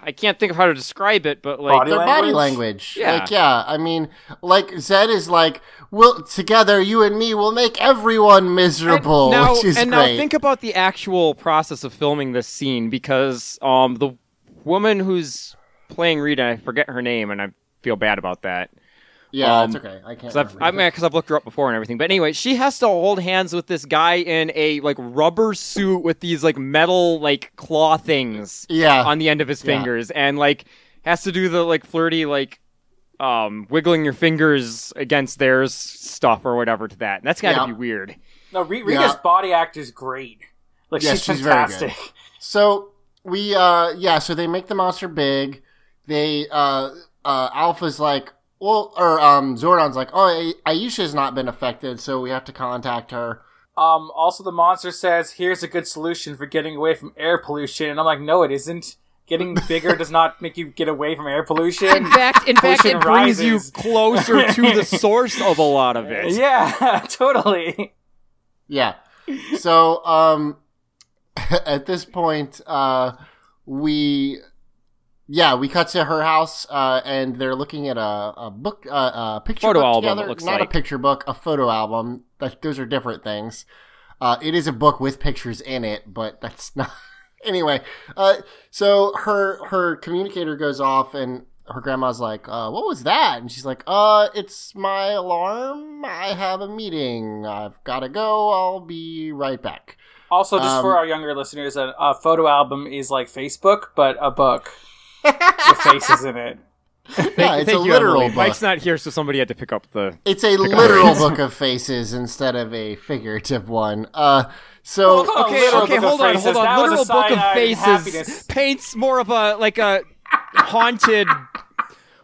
I can't think of how to describe it, but like Body Their body language? language. Yeah. Like, yeah. I mean, like Zedd is like, "We'll together, you and me, will make everyone miserable," And now, which is and great. now think about the actual process of filming this scene because um the woman who's playing Rita, I forget her name, and I feel bad about that. Yeah, Um, it's okay. I can't. Cause I've, remember I mean, because I've looked her up before and everything. But anyway, she has to hold hands with this guy in a like rubber suit with these like metal like claw things, Yeah. on the end of his Yeah. fingers, and like has to do the like flirty like um wiggling your fingers against theirs stuff or whatever to that. And that's got to Yeah. be weird. No, Re- Rita's Yeah. body act is great. Like Yeah, she's, she's very good. fantastic. So we uh yeah, so they make the monster big. They uh uh Alpha's like well or um Zordon's like, "Oh, Ay- Aisha's not been affected, so we have to contact her." Um, also, the monster says, "Here's a good solution for getting away from air pollution," and I'm like, "No, it isn't. Getting bigger does not make you get away from air pollution." In fact, in fact, Pollution it brings you closer to the source of a lot of it. Yeah, totally. Yeah. So um at this point uh we yeah, we cut to her house, uh, and they're looking at a, a book, uh, a picture Photo book album, together. it looks Not like. a picture book, a photo album. Like, those are different things. Uh, it is a book with pictures in it, but that's not. anyway, uh, so her her communicator goes off, and her grandma's like, uh, "What was that?" And she's like, "Uh, it's my alarm. I have a meeting. I've got to go. I'll be right back." Also, just for Um, our younger listeners, a, a photo album is like Facebook, but a book with faces in it. Thank, Yeah, it's thank a you, literal Emily. book. Mike's not here, so somebody had to pick up the. It's a literal book of faces instead of a figurative one. Uh, so Well, Okay, literal okay, hold on, hold on. That a Literal book of faces happiness. paints more of a like a haunted,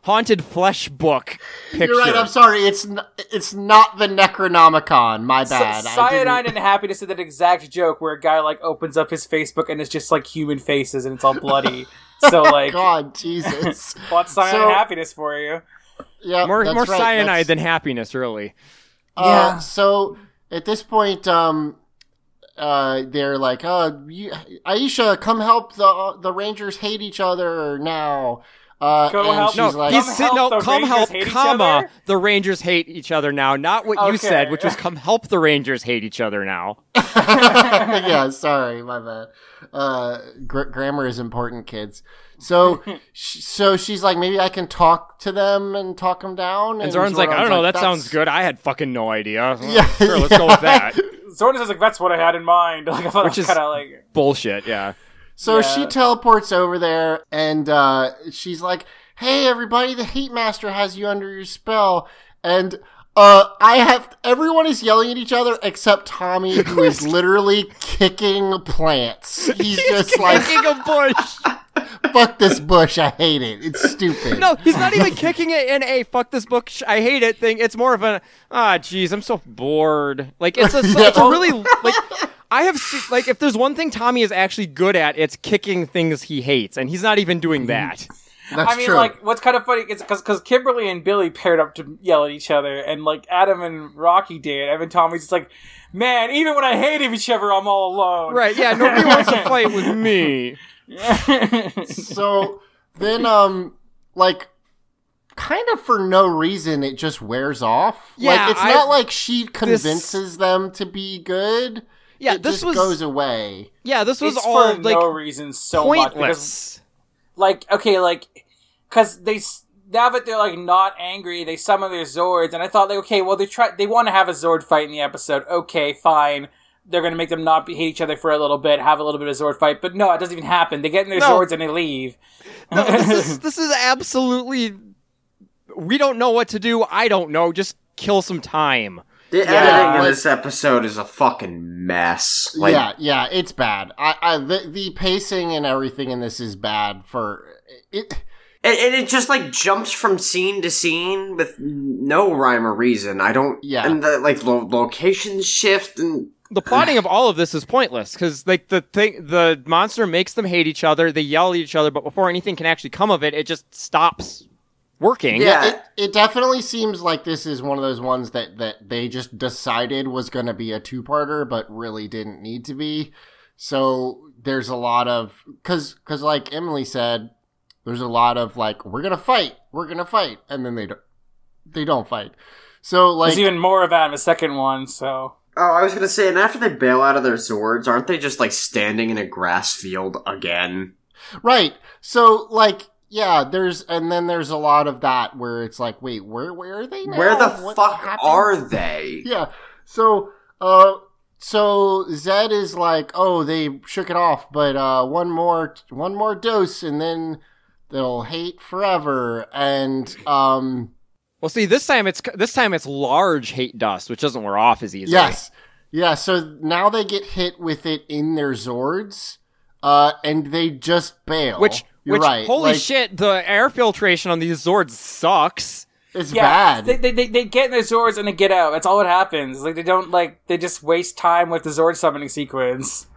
haunted flesh book picture. you're right. I'm sorry. It's n- it's not the Necronomicon. My bad. I Cyanide didn't- and Happiness did that exact joke where a guy like opens up his Facebook and it's just like human faces and it's all bloody. So like, God, Jesus. what's Cyanide So- and Happiness for you? Yeah, more that's more right, cyanide that's- than happiness, really. Uh, Yeah. So at this point, um, uh, they're like, "Uh, you, Aisha, come help the the Rangers hate each other now." Uh, Go and help- she's No, like, he's Come sitting help no, the come Rangers help, hate each comma, other? the Rangers hate each other now. Not what you said, which was come help the Rangers hate each other now. yeah, sorry, my bad. Uh, gr- grammar is important, kids. So, sh- so she's like, maybe I can talk to them and talk them down. And Zordon's like, I don't know, that sounds good. I had fucking no idea. Yeah, sure, let's go with that. Zordon says like, that's what I had in mind. Like, I thought Which is- kind of like, Bullshit, yeah. So Yeah. she teleports over there, and uh, she's like, "Hey, everybody! The Hate Master has you under your spell." And uh, I have everyone is yelling at each other except Tommy, who is literally kicking plants. He's just like, Kicking a bush. "Fuck this bush! I hate it. It's stupid." No, he's not even kicking it in a fuck this book, sh- I hate it thing. It's more of a, ah, jeez, I'm so bored. Like, it's a, it's a really, like, I have, se- like, if there's one thing Tommy is actually good at, it's kicking things he hates, and he's not even doing that. That's I mean, true. like, what's kind of funny is because because Kimberly and Billy paired up to yell at each other, and like Adam and Rocky did. Evan Tommy's just like, man, even when I hate each other, I'm all alone. Right, yeah, nobody wants to fight with me. so then, um, like. Kind of for no reason, it just wears off. Yeah, like it's I- not like she convinces them to be good. Yeah, it this just was- goes away. Yeah, this was it's all, for like, no reason so much because, pointless. like, okay, like, because they now that they're like not angry, they summon their Zords, and I thought like, okay, well they try they want to have a Zord fight in the episode. Okay, fine. They're gonna make them not hate each other for a little bit, have a little bit of Zord fight, but no, it doesn't even happen. They get in their No. Zords and they leave. No, this is, this is absolutely. We don't know what to do. I don't know. Just kill some time. The Yeah, editing in like- this episode is a fucking mess. Like, yeah, yeah, it's bad. I, I the, the pacing and everything in this is bad for it. And, and it just like jumps from scene to scene with no rhyme or reason. I don't. Yeah. And the like lo- locations shift and The plotting of all of this is pointless because, like, the thing, the monster makes them hate each other. They yell at each other, but before anything can actually come of it, it just stops working. Yeah. It, it definitely seems like this is one of those ones that that they just decided was going to be a two parter, but really didn't need to be. So there's a lot of because because like Emily said, there's a lot of like we're gonna fight, we're gonna fight, and then they don't they don't fight. So like There's even more of that in the second one. So Oh, I was gonna say, and after they bail out of their Zords, aren't they just like standing in a grass field again? Right. So, like, yeah, there's and then there's a lot of that where it's like, wait, where where are they now? Where the What fuck happened? are they? Yeah. So, uh, so Zedd is like, oh, they shook it off, but uh, one more, one more dose, and then they'll hate forever. And um, Well, see, this time it's this time it's large hate dust, which doesn't wear off as easily. yes, yeah. So now they get hit with it in their Zords, uh, and they just bail. Which, You're which, right. holy like, shit, the air filtration on these Zords sucks. It's yeah, bad. They, they, they, they get in their Zords and they get out. That's all that happens. Like they don't like they just waste time with the Zord summoning sequence.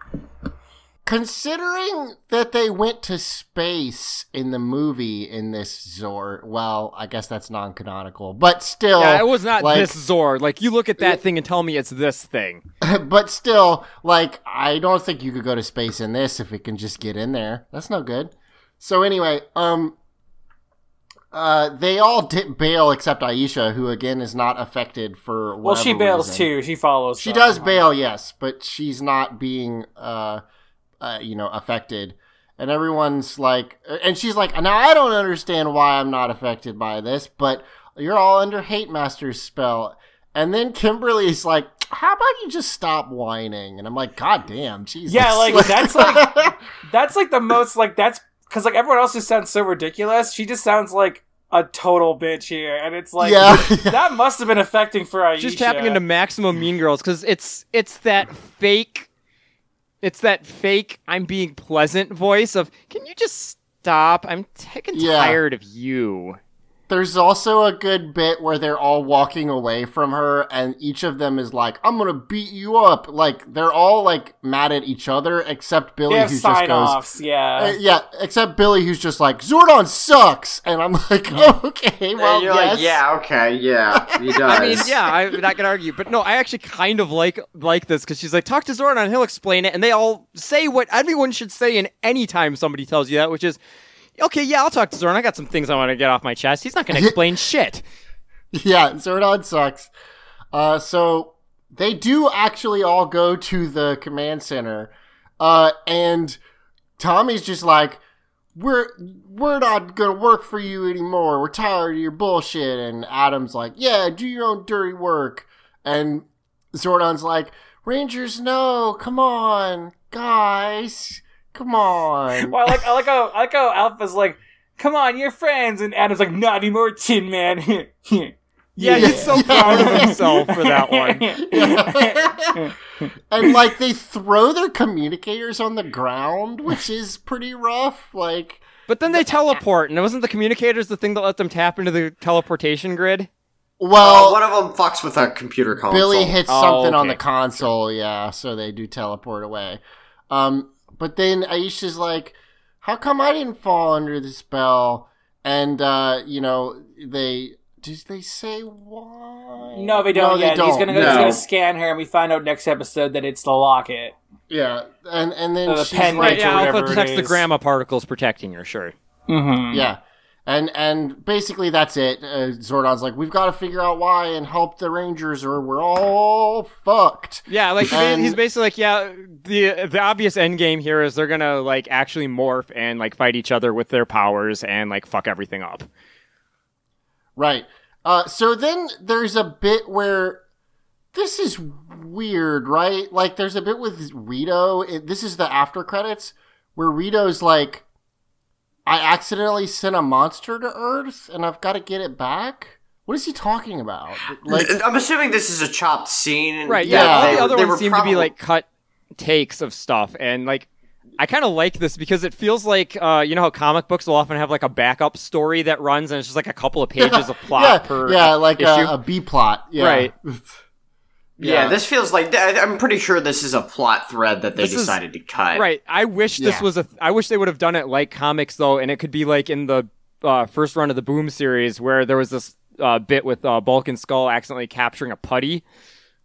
Considering that they went to space in the movie in this Zord, well, I guess that's non-canonical, but still, yeah, it was not like, this Zord. Like, you look at that thing and tell me it's this thing. but still, like, I don't think you could go to space in this if it can just get in there. That's no good. So anyway, um, uh, they all did bail except Aisha, who again is not affected for Well, she bails reason. too. She follows. She does bail, yes, but she's not being, uh, uh, you know, affected. And everyone's like, and she's like, now I don't understand why I'm not affected by this, but you're all under Hate Master's spell. And then Kimberly's like, how about you just stop whining? And I'm like, God damn, Jesus. Yeah, like that's like that's like the most like that's because like everyone else just sounds so ridiculous. She just sounds like a total bitch here, and it's like Yeah. that must have been affecting for Aisha. Just tapping into maximum Mean Girls because it's it's that fake, it's that fake. I'm being pleasant voice of. Can you just stop? I'm sick and Yeah. tired of you. There's also a good bit where they're all walking away from her, and each of them is like, "I'm gonna beat you up." Like they're all like mad at each other, except Billy, who just goes, sign-offs, yeah. Uh, yeah, except Billy, who's just like, "Zordon sucks," and I'm like, "Okay, well, and you're yes. like, yeah, okay, yeah, he does. I mean, yeah, I'm not gonna argue, but no, I actually kind of like like this because she's like, talk to Zordon, and he'll explain it, and they all say what everyone should say in any time somebody tells you that, which is, okay, yeah, I'll talk to Zordon. I got some things I want to get off my chest. He's not gonna explain shit. yeah, Zordon sucks." Uh, so they do actually all go to the command center, uh, and Tommy's just like, "We're we're not gonna work for you anymore. We're tired of your bullshit." And Adam's like, "Yeah, do your own dirty work." And Zordon's like, "Rangers, no, come on, guys, come on." Well, I like I like how I like how Alpha's like, "Come on, you're friends," and Adam's like, "Not anymore, Tin Man." Yeah, he's so proud of himself for that one. and like they throw their communicators on the ground, which is pretty rough. Like, But then they teleport, and it wasn't the communicators the thing that let them tap into the teleportation grid. well, Uh, one of them fucks with a computer console. Billy hits Oh, something on the console, yeah, so they do teleport away. Um, but then Aisha's like, "How come I didn't fall under the spell?" And uh, you know, they did they say why? no, they don't No, they yet. He's don't. gonna go, he's gonna scan her, and we find out next episode that it's the locket. Yeah, and and then Uh, the she's pen like, Right, yeah, or Alpha whatever it detects the is. gamma particles protecting her. Sure. Mm-hmm. Yeah. And and basically that's it. Uh, Zordon's like, we've got to figure out why and help the Rangers, or we're all fucked. Yeah, like And- he's basically like, yeah, the the obvious end game here is they're gonna like actually morph and like fight each other with their powers and like fuck everything up. Right. Uh, so then there's a bit where this is weird, right? Like there's a bit with Rito. It, this is the after credits where Rito's like, I accidentally sent a monster to Earth and I've got to get it back. What is he talking about? Like, I'm assuming this is a chopped scene. Right. Yeah, Yeah. all the other they ones seem probably- to be like cut takes of stuff, and like I kind of like this because it feels like uh, you know how comic books will often have like a backup story that runs, and it's just like a couple of pages of plot yeah, per yeah, like issue. a, a B plot. Yeah. Right. Yeah, this feels like I'm pretty sure this is a plot thread that they This is- decided to cut. Right. I wish this Yeah. was a. I wish they would have done it like comics though, and it could be like in the uh, first run of the Boom series where there was this uh, bit with uh, Bulk and Skull accidentally capturing a putty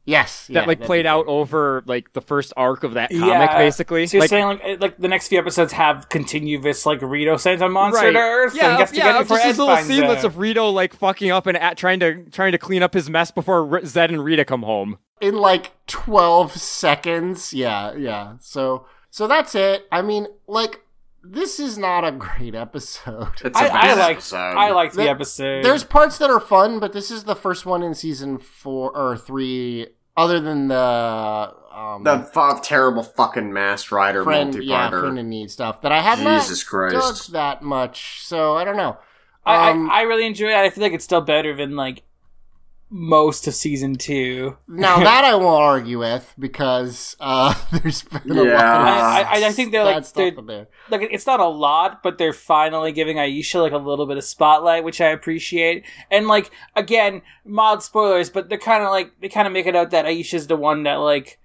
Yes. that yeah, like that'd played out over like the first arc of that comic, Yeah. basically. So you're like, saying like like the next few episodes have continuous like Rito sends a monster right. to Earth, Yeah, and he gets to yeah, get it of just Ed these little finds sequence it. of Rito like fucking up and at, trying to trying to clean up his mess before R- Zedd and Rita come home. in like 12 seconds. Yeah, yeah. So so that's it. I mean, like this is not a great episode. It's I, a I bad like episode. I liked the There- episode. There's parts that are fun, but this is the first one in season four or three, other than the um, the fu- terrible fucking Masked Rider friend, multi-parter. yeah, friend in need stuff that I have Jesus not Christ. that much. So I don't know. I, Um, I I really enjoy it. I feel like it's still better than like most of season two. Now that I won't argue with because uh, there's been a lot. Of I, I, I think they're like stuff they're, there. like it's not a lot, but they're finally giving Aisha like a little bit of spotlight, which I appreciate. And like again, mod spoilers, but they're kind of like they kind of make it out that Aisha's the one that like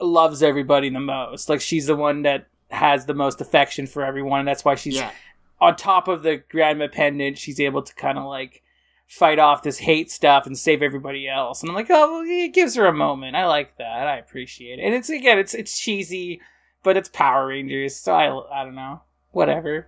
loves everybody the most. Like she's the one that has the most affection for everyone, and that's why she's Yeah. on top of the grandma pendant. She's able to kind of like fight off this hate stuff and save everybody else. And I'm like, oh, well, it gives her a moment. I like that. I appreciate it. And it's again, it's it's cheesy, but it's Power Rangers, so I I don't know, whatever.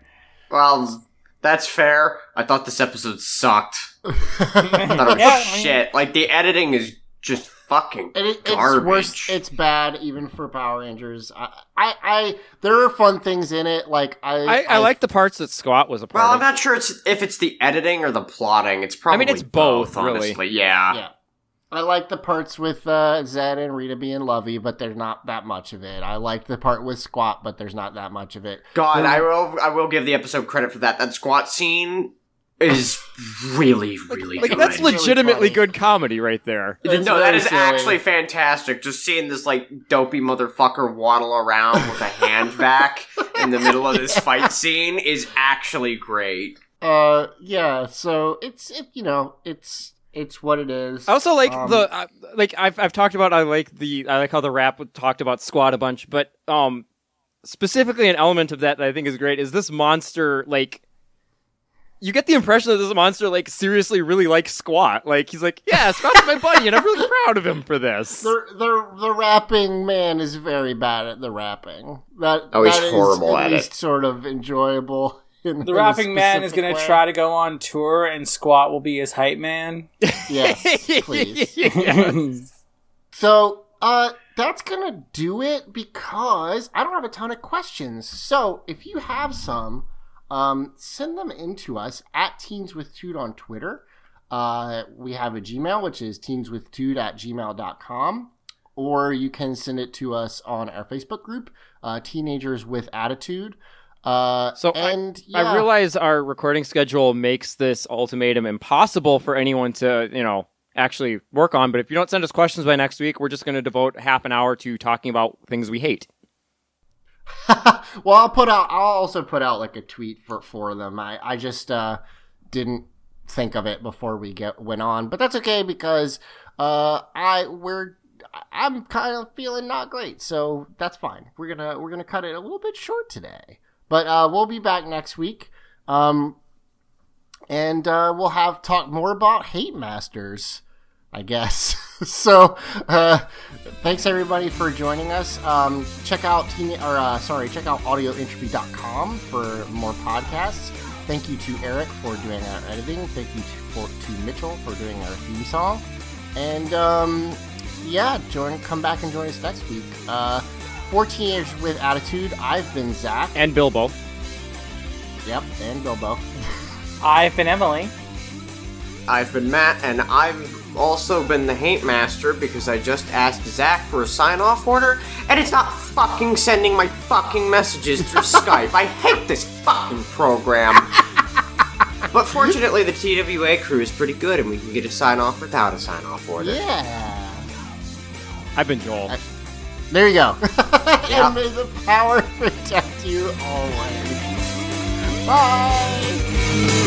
Well, that's fair. I thought this episode sucked. I thought it was Yeah, I mean- shit. Like the editing is just fucking And it, it's garbage. worse. It's bad even for Power Rangers. I, I, I, there are fun things in it. Like I, I, I like the parts that Squat was a part well, I'm not sure it's if it's the editing or the plotting. It's probably I mean, it's both, really. honestly. Yeah. Yeah. I like the parts with uh, Zedd and Rita being lovey, but there's not that much of it. I like the part with Squat, but there's not that much of it. God, There- I will. I will give the episode credit for that. That squat scene is really, really like good. that's legitimately good comedy right there. no, that is actually fantastic. Just seeing this like dopey motherfucker waddle around with a hand vac in the middle of this fight scene is actually great. Uh, yeah. So it's it, you know, it's it's what it is. I also like Um, the uh, like I've I've talked about I like the I like how the rap talked about Squat a bunch, but um specifically an element of that that I think is great is this monster like you get the impression that this monster like seriously really likes Squat. Like he's like, yeah, Squat's my buddy, and I'm really proud of him for this. the the the rapping man is very bad at the rapping. That Oh, he's that is horrible at at least sort of enjoyable. In, in The a rapping man is going to try to go on tour, and Squat will be his hype man. Yes, please. So, uh, that's gonna do it because I don't have a ton of questions. So, if you have some, um, send them in to us at Teens with Toot on Twitter. Uh, we have a Gmail, which is teenswithtoot at gmail.com. Or you can send it to us on our Facebook group, uh, Teenagers with Attitude. Uh, So and I yeah. realize our recording schedule makes this ultimatum impossible for anyone to, you know, actually work on. But if you don't send us questions by next week, we're just going to devote half an hour to talking about things we hate. well, I'll put out. I'll also put out like a tweet for for them. I I just uh, didn't think of it before we get went on, but that's okay because uh, I we're I'm kind of feeling not great, so that's fine. We're gonna we're gonna cut it a little bit short today, but uh, we'll be back next week. Um, and uh, we'll have talk more about hate masters. I guess. so, uh, thanks everybody for joining us. Um, check out teen- or uh, sorry, check out audioentropy.com for more podcasts. Thank you to Eric for doing our editing. Thank you to, for, to Mitchell for doing our theme song. And um, yeah, join, come back and join us next week. Uh, for teenagers with attitude, I've been Zach. And Bilbo. Yep, and Bilbo. I've been Emily. I've been Matt, and I've also been the Hate Master because I just asked Zach for a sign off order, and it's not fucking sending my fucking messages through Skype. I hate this fucking program. but fortunately, the TWA crew is pretty good, and we can get a sign off without a sign off order. Yeah. I've been Joel. There you go. Yeah. and may the power protect you always. Bye.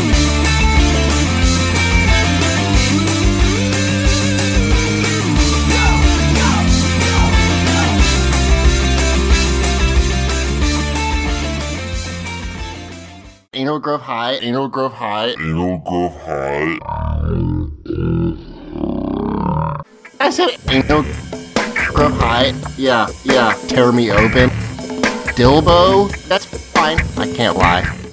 Anal Grove High, Anal Grove High, Anal Grove High. I said Anal Grove High. Yeah, yeah. Tear me open. Dilbo? That's fine. I can't lie.